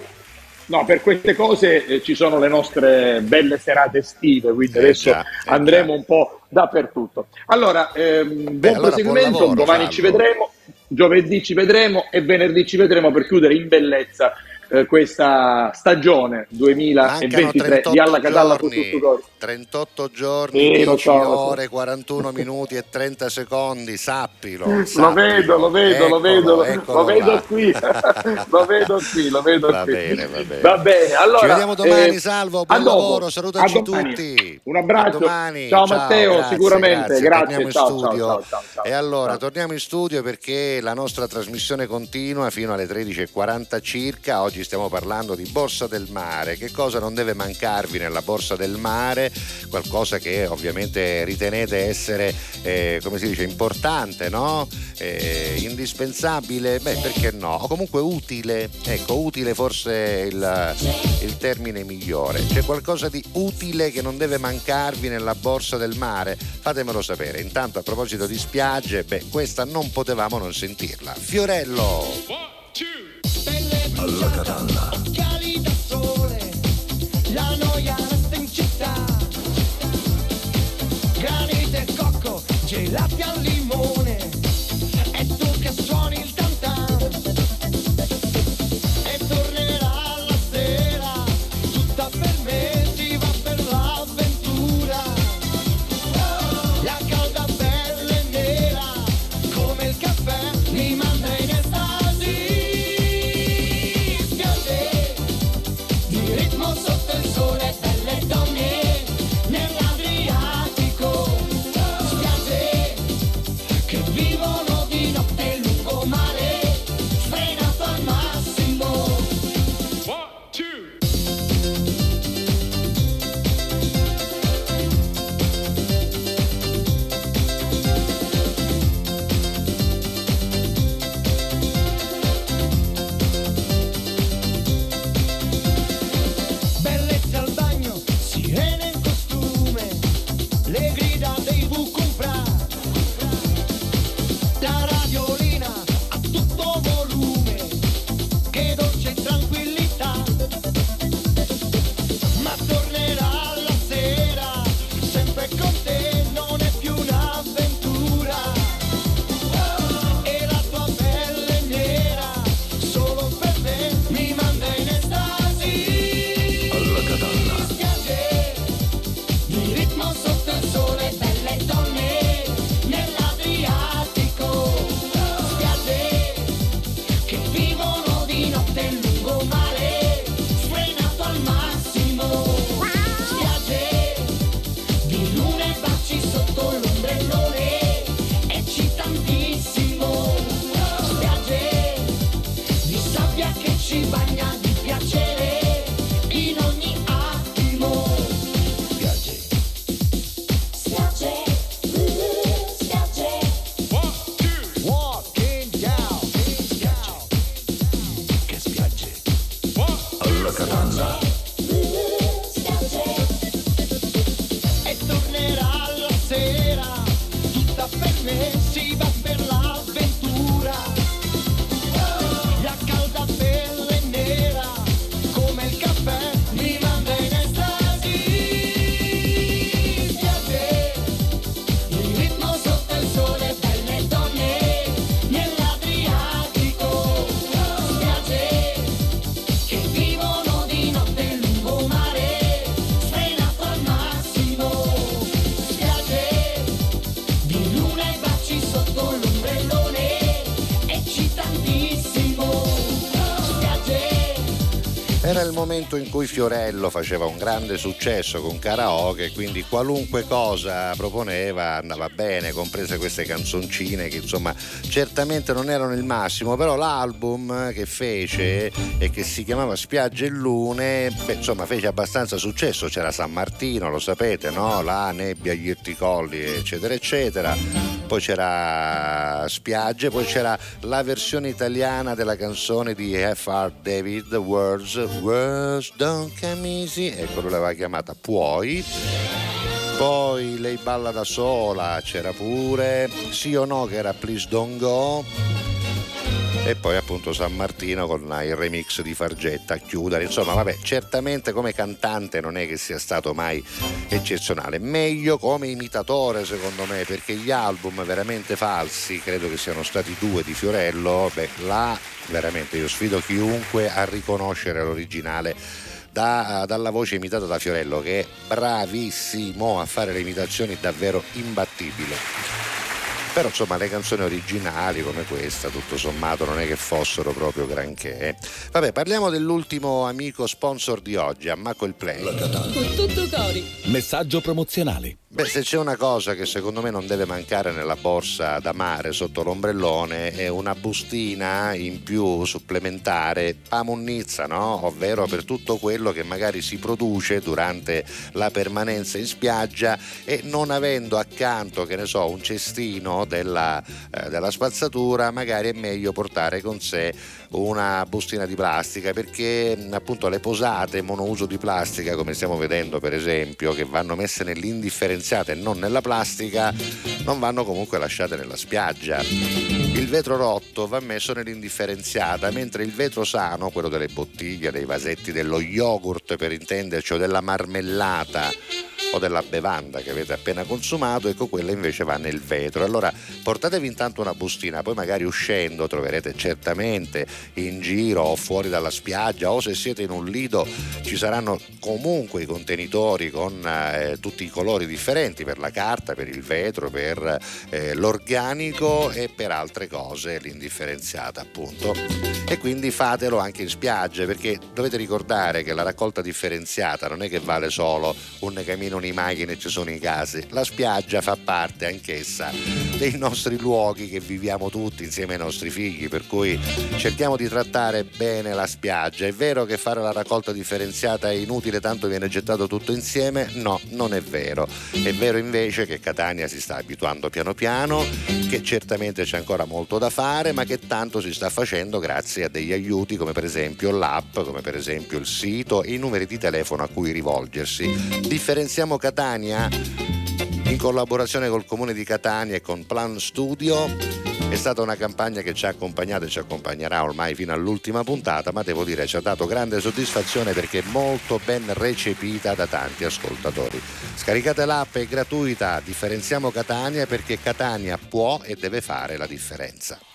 no, per queste cose eh, ci sono le nostre belle serate estive, quindi Eh adesso già, eh andremo già. un po' dappertutto. Allora, ehm, buon allora buon proseguimento, lavoro, domani Salvo. ci vedremo, giovedì ci vedremo e venerdì ci vedremo per chiudere in bellezza eh, questa stagione Mancano 2023 38 di Alla Catalla Costruttori. 38 giorni, Sì, 10 lo so, lo ore, 41 <laughs> minuti e 30 secondi, sappilo. Lo sappilo. vedo, lo vedo, lo vedo, eccolo lo vedo là. qui, <laughs> lo vedo qui, lo vedo Va qui. bene, va bene. Va bene, allora, Ci vediamo domani, eh, Salvo, buon lavoro, salutaci tutti. Un abbraccio. Domani. Ciao, Matteo, grazie, sicuramente, grazie, in ciao, ciao, ciao, ciao, ciao. e allora, Ciao. torniamo in studio perché la nostra trasmissione continua fino alle 13.40 circa. Oggi stiamo parlando di Borsa del Mare. Che cosa non deve mancarvi nella Borsa del Mare? Qualcosa che ovviamente ritenete essere, eh, come si dice, importante, no? Eh, indispensabile? Beh, perché no? O comunque utile. Ecco, utile forse il, il termine migliore. C'è qualcosa di utile che non deve mancarvi nella Borsa del Mare? Fatemelo sapere. Intanto, a proposito di spiagge, beh, questa non potevamo non sentirla. Fiorello! Alla Catalla. occhiali da sole, la noia resta in città. Granite e cocco, gelati al limone, momento in cui Fiorello faceva un grande successo con karaoke, quindi qualunque cosa proponeva andava bene, comprese queste canzoncine che insomma certamente non erano il massimo, però l'album che fece e che si chiamava Spiagge e Lune, beh, insomma fece abbastanza successo, c'era San Martino, lo sapete, no? La nebbia, gli irticolli, eccetera, eccetera. Poi c'era Spiagge, poi c'era la versione italiana della canzone di F.R. David, Words, Words Don't Come Easy, ecco lui l'aveva chiamata Puoi. Poi lei balla da sola, c'era pure, sì o no che era Please Don't Go. E poi appunto San Martino con il remix di Fargetta a chiudere. Insomma, vabbè, certamente come cantante non è che sia stato mai eccezionale. Meglio come imitatore, secondo me, perché gli album veramente falsi, credo che siano stati due di Fiorello, beh, là veramente io sfido chiunque a riconoscere l'originale da- dalla voce imitata da Fiorello che è bravissimo a fare le imitazioni davvero imbattibile. Però insomma le canzoni originali come questa, tutto sommato, non è che fossero proprio granché. Vabbè, parliamo dell'ultimo amico sponsor di oggi, Ammacco il Play. Con tutto cori. Messaggio promozionale. Beh, se c'è una cosa che secondo me non deve mancare nella borsa da mare sotto l'ombrellone è una bustina in più supplementare pamunnizza, no? Ovvero per tutto quello che magari si produce durante la permanenza in spiaggia e non avendo accanto, che ne so, un cestino della, eh, della spazzatura, magari è meglio portare con sé una bustina di plastica perché appunto le posate monouso di plastica come stiamo vedendo per esempio che vanno messe nell'indifferenziata e non nella plastica non vanno comunque lasciate nella spiaggia. Il vetro rotto va messo nell'indifferenziata mentre il vetro sano quello delle bottiglie dei vasetti dello yogurt per intenderci o della marmellata o della bevanda che avete appena consumato, ecco quella invece va nel vetro. Allora portatevi intanto una bustina, poi magari uscendo troverete certamente in giro o fuori dalla spiaggia o se siete in un lido ci saranno comunque i contenitori con eh, tutti i colori differenti per la carta, per il vetro, per eh, l'organico e per altre cose, l'indifferenziata appunto. E quindi fatelo anche in spiagge perché dovete ricordare che la raccolta differenziata non è che vale solo un camino di macchine e ci sono i casi, la spiaggia fa parte anch'essa dei nostri luoghi che viviamo tutti insieme ai nostri figli, per cui cerchiamo di trattare bene la spiaggia. È vero che fare la raccolta differenziata è inutile, tanto viene gettato tutto insieme? No, non è vero. È vero invece che Catania si sta abituando piano piano, che certamente c'è ancora molto da fare, ma che tanto si sta facendo grazie a degli aiuti come per esempio l'app, come per esempio il sito e i numeri di telefono a cui rivolgersi. Differenziamo Catania in collaborazione col comune di Catania e con Plan Studio. È stata una campagna che ci ha accompagnato e ci accompagnerà ormai fino all'ultima puntata, ma devo dire ci ha dato grande soddisfazione perché molto ben recepita da tanti ascoltatori. Scaricate l'app, è gratuita, differenziamo Catania perché Catania può e deve fare la differenza.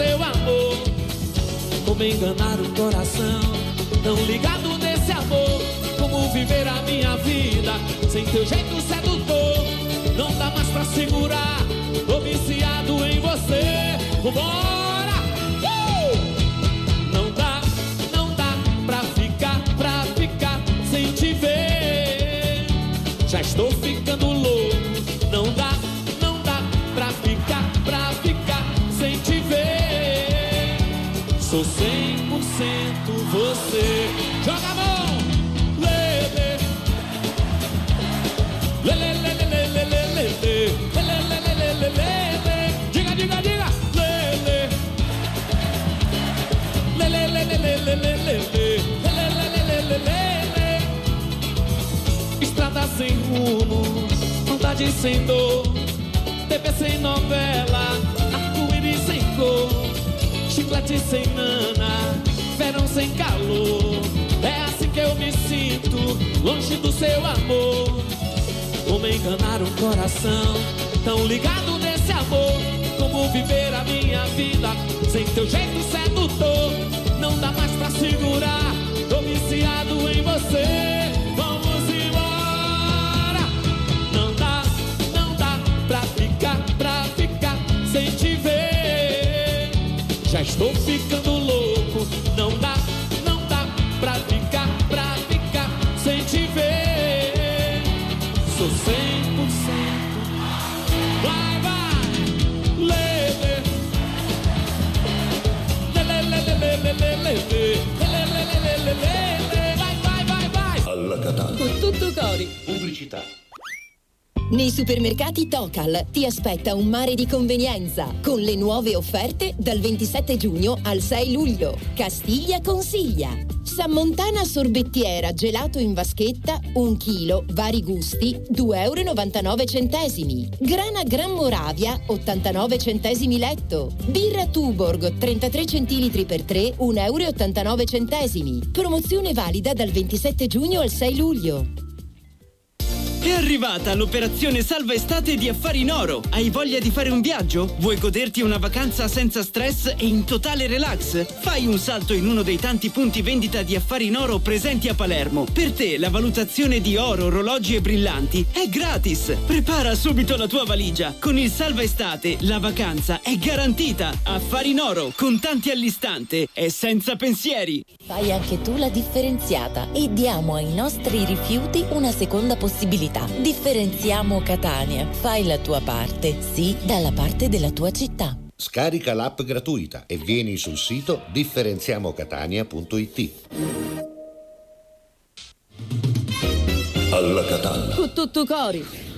seu amor. Como enganar o coração Tão ligado nesse amor. Como viver a minha vida Sem teu jeito sedutor. Não dá mais pra segurar Tô viciado em você. Vambora! Uh! Não dá, não dá pra ficar, pra ficar sem te ver. Já estou você. Joga a mão, lele. Lele, lele, lele, lele, lele. Lele, lele, lele, lele. Diga, diga, diga. Lele, lele, lele, lele, lele. Lele, lele, lele, lele. Estrada sem rumo, vontade sem dor, TV sem novela, arco-íris sem cor, chiclete sem nana, verão sem calor. É assim que eu me sinto, longe do seu amor. Como enganar um coração tão ligado nesse amor? Como viver a minha vida sem teu jeito sedutor? Não dá mais pra segurar, tô viciado em você. Vamos embora. Não dá, não dá pra ficar, pra ficar sem te. Já estou ficando louco. Não dá, não dá pra ficar, pra ficar sem te ver. Sou 100%. Vai, vai. Lele, lele, lele, lele, lele. Vai, vai, vai, vai. Alla tutto cori. Pubblicità. Nei supermercati Tocal ti aspetta un mare di convenienza con le nuove offerte dal 27 giugno al 6 luglio. Castiglia consiglia. Sammontana sorbettiera gelato in vaschetta 1 kg, vari gusti 2,99 euro. Grana Gran Moravia 89 centesimi letto. Birra Tuborg 33 centilitri per 3 1,89 euro. Promozione valida dal 27 giugno al 6 luglio. È arrivata l'operazione salva estate di Affari in Oro. Hai voglia di fare un viaggio? Vuoi goderti una vacanza senza stress e in totale relax? Fai un salto in uno dei tanti punti vendita di Affari in Oro presenti a Palermo. Per te la valutazione di oro, orologi e brillanti è gratis. Prepara subito la tua valigia. Con il salva estate la vacanza è garantita. Affari in Oro, contanti all'istante e senza pensieri. Fai anche tu la differenziata e diamo ai nostri rifiuti una seconda possibilità. Differenziamo Catania. Fai la tua parte, sì, dalla parte della tua città. Scarica l'app gratuita e vieni sul sito differenziamocatania.it. Alla Catalla. Con tutto cori.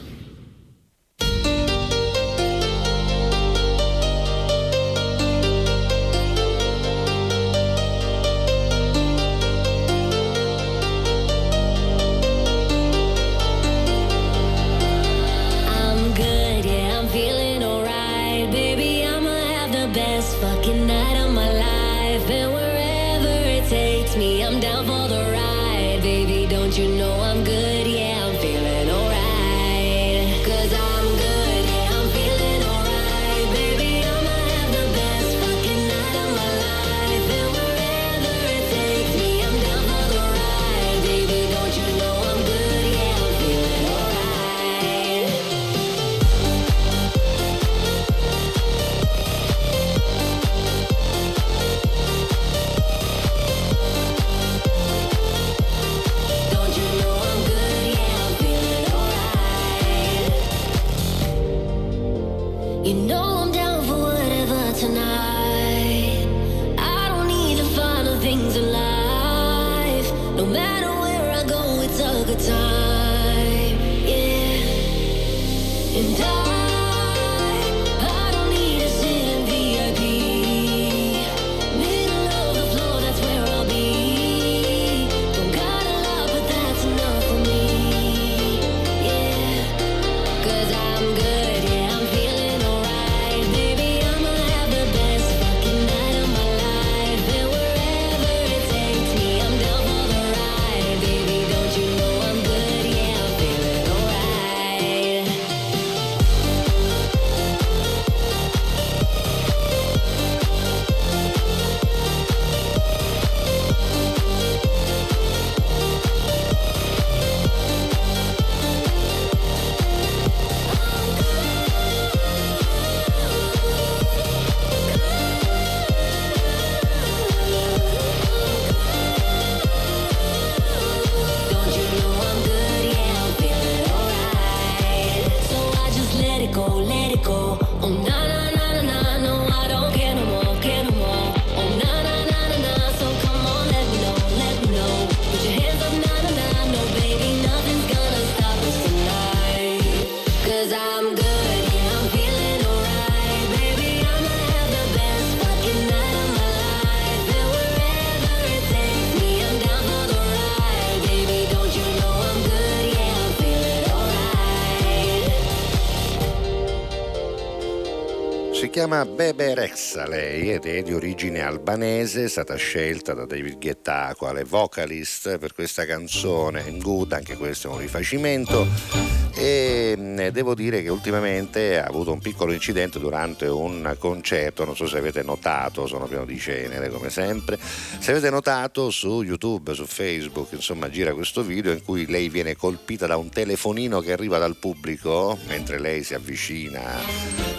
Chiama Bebe Rexha lei ed è di origine albanese, è stata scelta da David Guetta quale vocalist per questa canzone Good, anche questo è un rifacimento e mh, devo dire che ultimamente ha avuto un piccolo incidente durante un concerto, non so se avete notato, sono pieno di cenere come sempre, se avete notato su YouTube, su Facebook, insomma gira questo video in cui lei viene colpita da un telefonino che arriva dal pubblico mentre lei si avvicina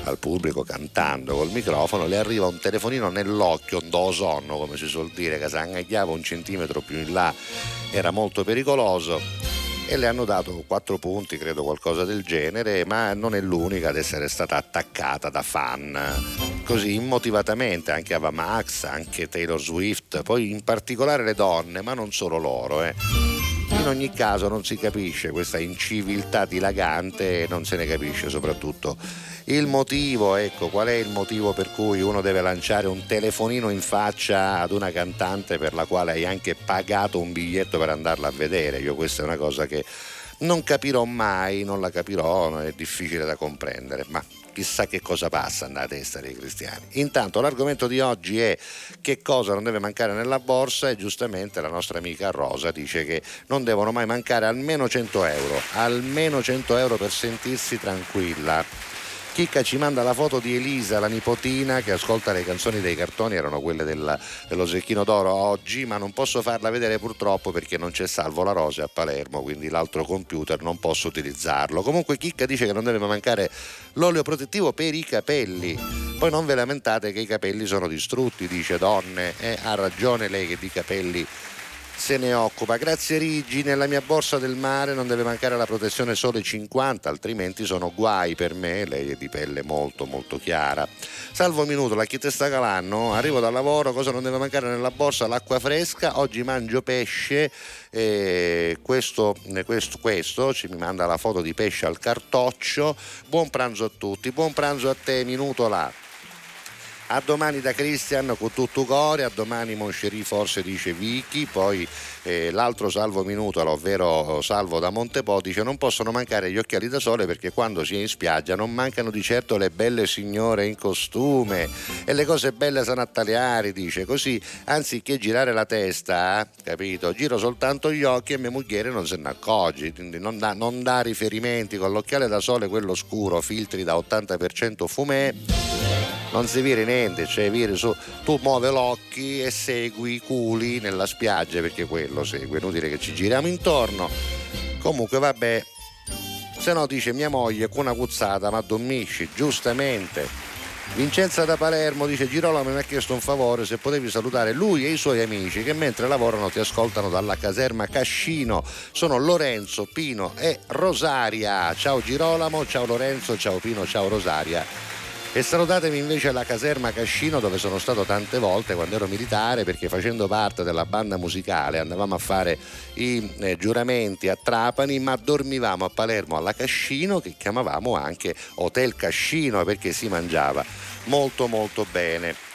al pubblico cantando col microfono, le arriva un telefonino nell'occhio, un do sonno come si suol dire, che angagliava un centimetro più in là, era molto pericoloso e le hanno dato 4 punti, credo qualcosa del genere, ma non è l'unica ad essere stata attaccata da fan così immotivatamente, anche Ava Max, anche Taylor Swift, poi in particolare le donne, ma non solo loro. Eh. In ogni caso non si capisce questa inciviltà dilagante e non se ne capisce soprattutto il motivo, ecco, qual è il motivo per cui uno deve lanciare un telefonino in faccia ad una cantante per la quale hai anche pagato un biglietto per andarla a vedere. Io questa è una cosa che non capirò mai, non la capirò, è difficile da comprendere, ma chissà che cosa passa nella testa dei cristiani. Intanto l'argomento di oggi è che cosa non deve mancare nella borsa e giustamente la nostra amica Rosa dice che non devono mai mancare almeno 100 euro, almeno 100 euro per sentirsi tranquilla. Chicca ci manda la foto di Elisa, la nipotina, che ascolta le canzoni dei cartoni, erano quelle del- dello Zecchino d'Oro oggi, ma non posso farla vedere purtroppo perché non c'è Salvo La Rose a Palermo, quindi l'altro computer non posso utilizzarlo. Comunque Chicca dice che non deve mancare l'olio protettivo per i capelli. Poi non ve lamentate che i capelli sono distrutti, dice donne, e ha ragione lei che di capelli se ne occupa. Grazie Rigi, nella mia borsa del mare non deve mancare la protezione sole 50, altrimenti sono guai per me, lei è di pelle molto molto chiara. Salvo minuto, la chi te sta calando? Arrivo dal lavoro, cosa non deve mancare nella borsa? L'acqua fresca, oggi mangio pesce, eh, questo, questo, questo ci mi manda la foto di pesce al cartoccio. Buon pranzo a tutti, buon pranzo a te, minuto là. A domani da Christian con tutto cuore, a domani Moncherie forse dice Vicky, poi eh, l'altro Salvo Minutolo, ovvero Salvo da Montepo, dice non possono mancare gli occhiali da sole perché quando si è in spiaggia non mancano di certo le belle signore in costume. E le cose belle sono a tagliare, dice. Così, anziché girare la testa, capito, giro soltanto gli occhi e mia moglie non se ne accorge, quindi non dà, non dà riferimenti con l'occhiale da sole, quello scuro, filtri da 80% fumè non si vede niente, cioè vire su, tu muove l'occhio e segui i culi nella spiaggia perché quello segue, inutile che ci giriamo intorno. Comunque vabbè, se no dice mia moglie con una cuzzata ma dormisci, giustamente. Vincenza da Palermo dice Girolamo mi ha chiesto un favore se potevi salutare lui e i suoi amici che mentre lavorano ti ascoltano dalla caserma Cascino sono Lorenzo, Pino e Rosaria ciao Girolamo, ciao Lorenzo, ciao Pino, ciao Rosaria e salutatemi invece alla caserma Cascino dove sono stato tante volte quando ero militare perché facendo parte della banda musicale andavamo a fare i eh, giuramenti a Trapani ma dormivamo a Palermo alla Cascino che chiamavamo anche Hotel Cascino perché si mangiava molto molto bene.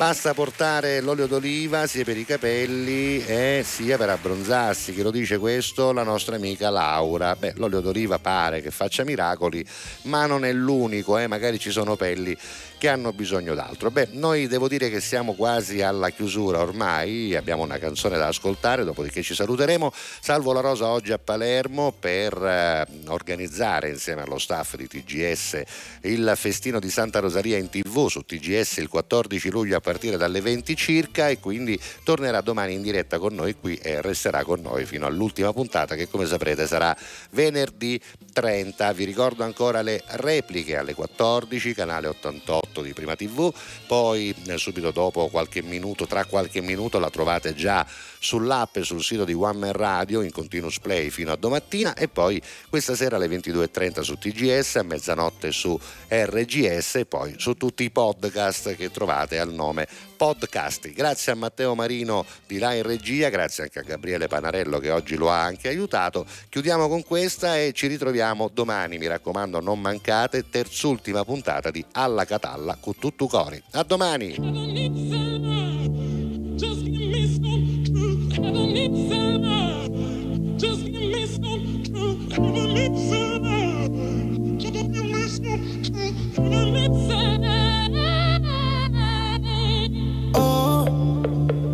Basta portare l'olio d'oliva sia per i capelli e sia per abbronzarsi. Chi lo dice questo? La nostra amica Laura. Beh, l'olio d'oliva pare che faccia miracoli, ma non è l'unico, eh? magari ci sono pelli che hanno bisogno d'altro. Beh, noi devo dire che siamo quasi alla chiusura ormai, abbiamo una canzone da ascoltare, dopodiché ci saluteremo. Salvo la Rosa oggi a Palermo per eh, organizzare insieme allo staff di TGS il festino di Santa Rosaria in tv su TGS il 14 luglio a partire dalle 20 circa e quindi tornerà domani in diretta con noi qui e resterà con noi fino all'ultima puntata che come saprete sarà venerdì 30. Vi ricordo ancora le repliche alle 14, canale 88 di Prima TV, poi eh, subito dopo qualche minuto, tra qualche minuto la trovate già sull'app e sul sito di One Man Radio in continuous play fino a domattina e poi questa sera alle 22.30 su TGS, a mezzanotte su RGS e poi su tutti i podcast che trovate al nome Podcasti. Grazie a Matteo Marino di là in regia, grazie anche a Gabriele Panarello che oggi lo ha anche aiutato. Chiudiamo con questa e ci ritroviamo domani, mi raccomando non mancate, terzultima puntata di Alla Catalla palla con tutto il cuore. A domani!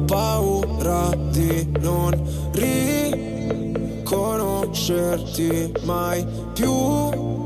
paura di non riconoscerti mai più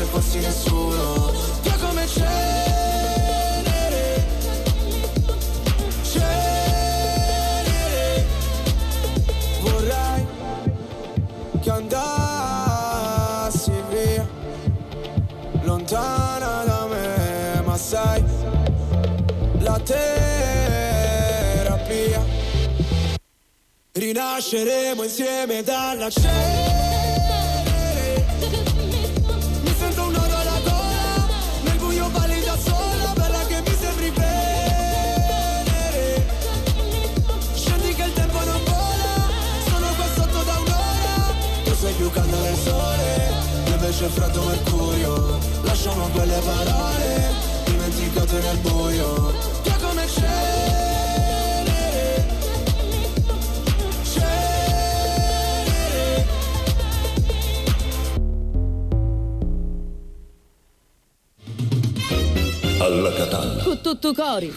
se fossi nessuno. Via come cenere, cenere. Vorrei che andassi via, lontana da me, ma sai, la terapia. Rinasceremo insieme dalla cenere Invece freddo mercurio Lasciamo quelle parole Dimenticate nel buio Via come cenere cenere Alla Catalla. Con tutto cori.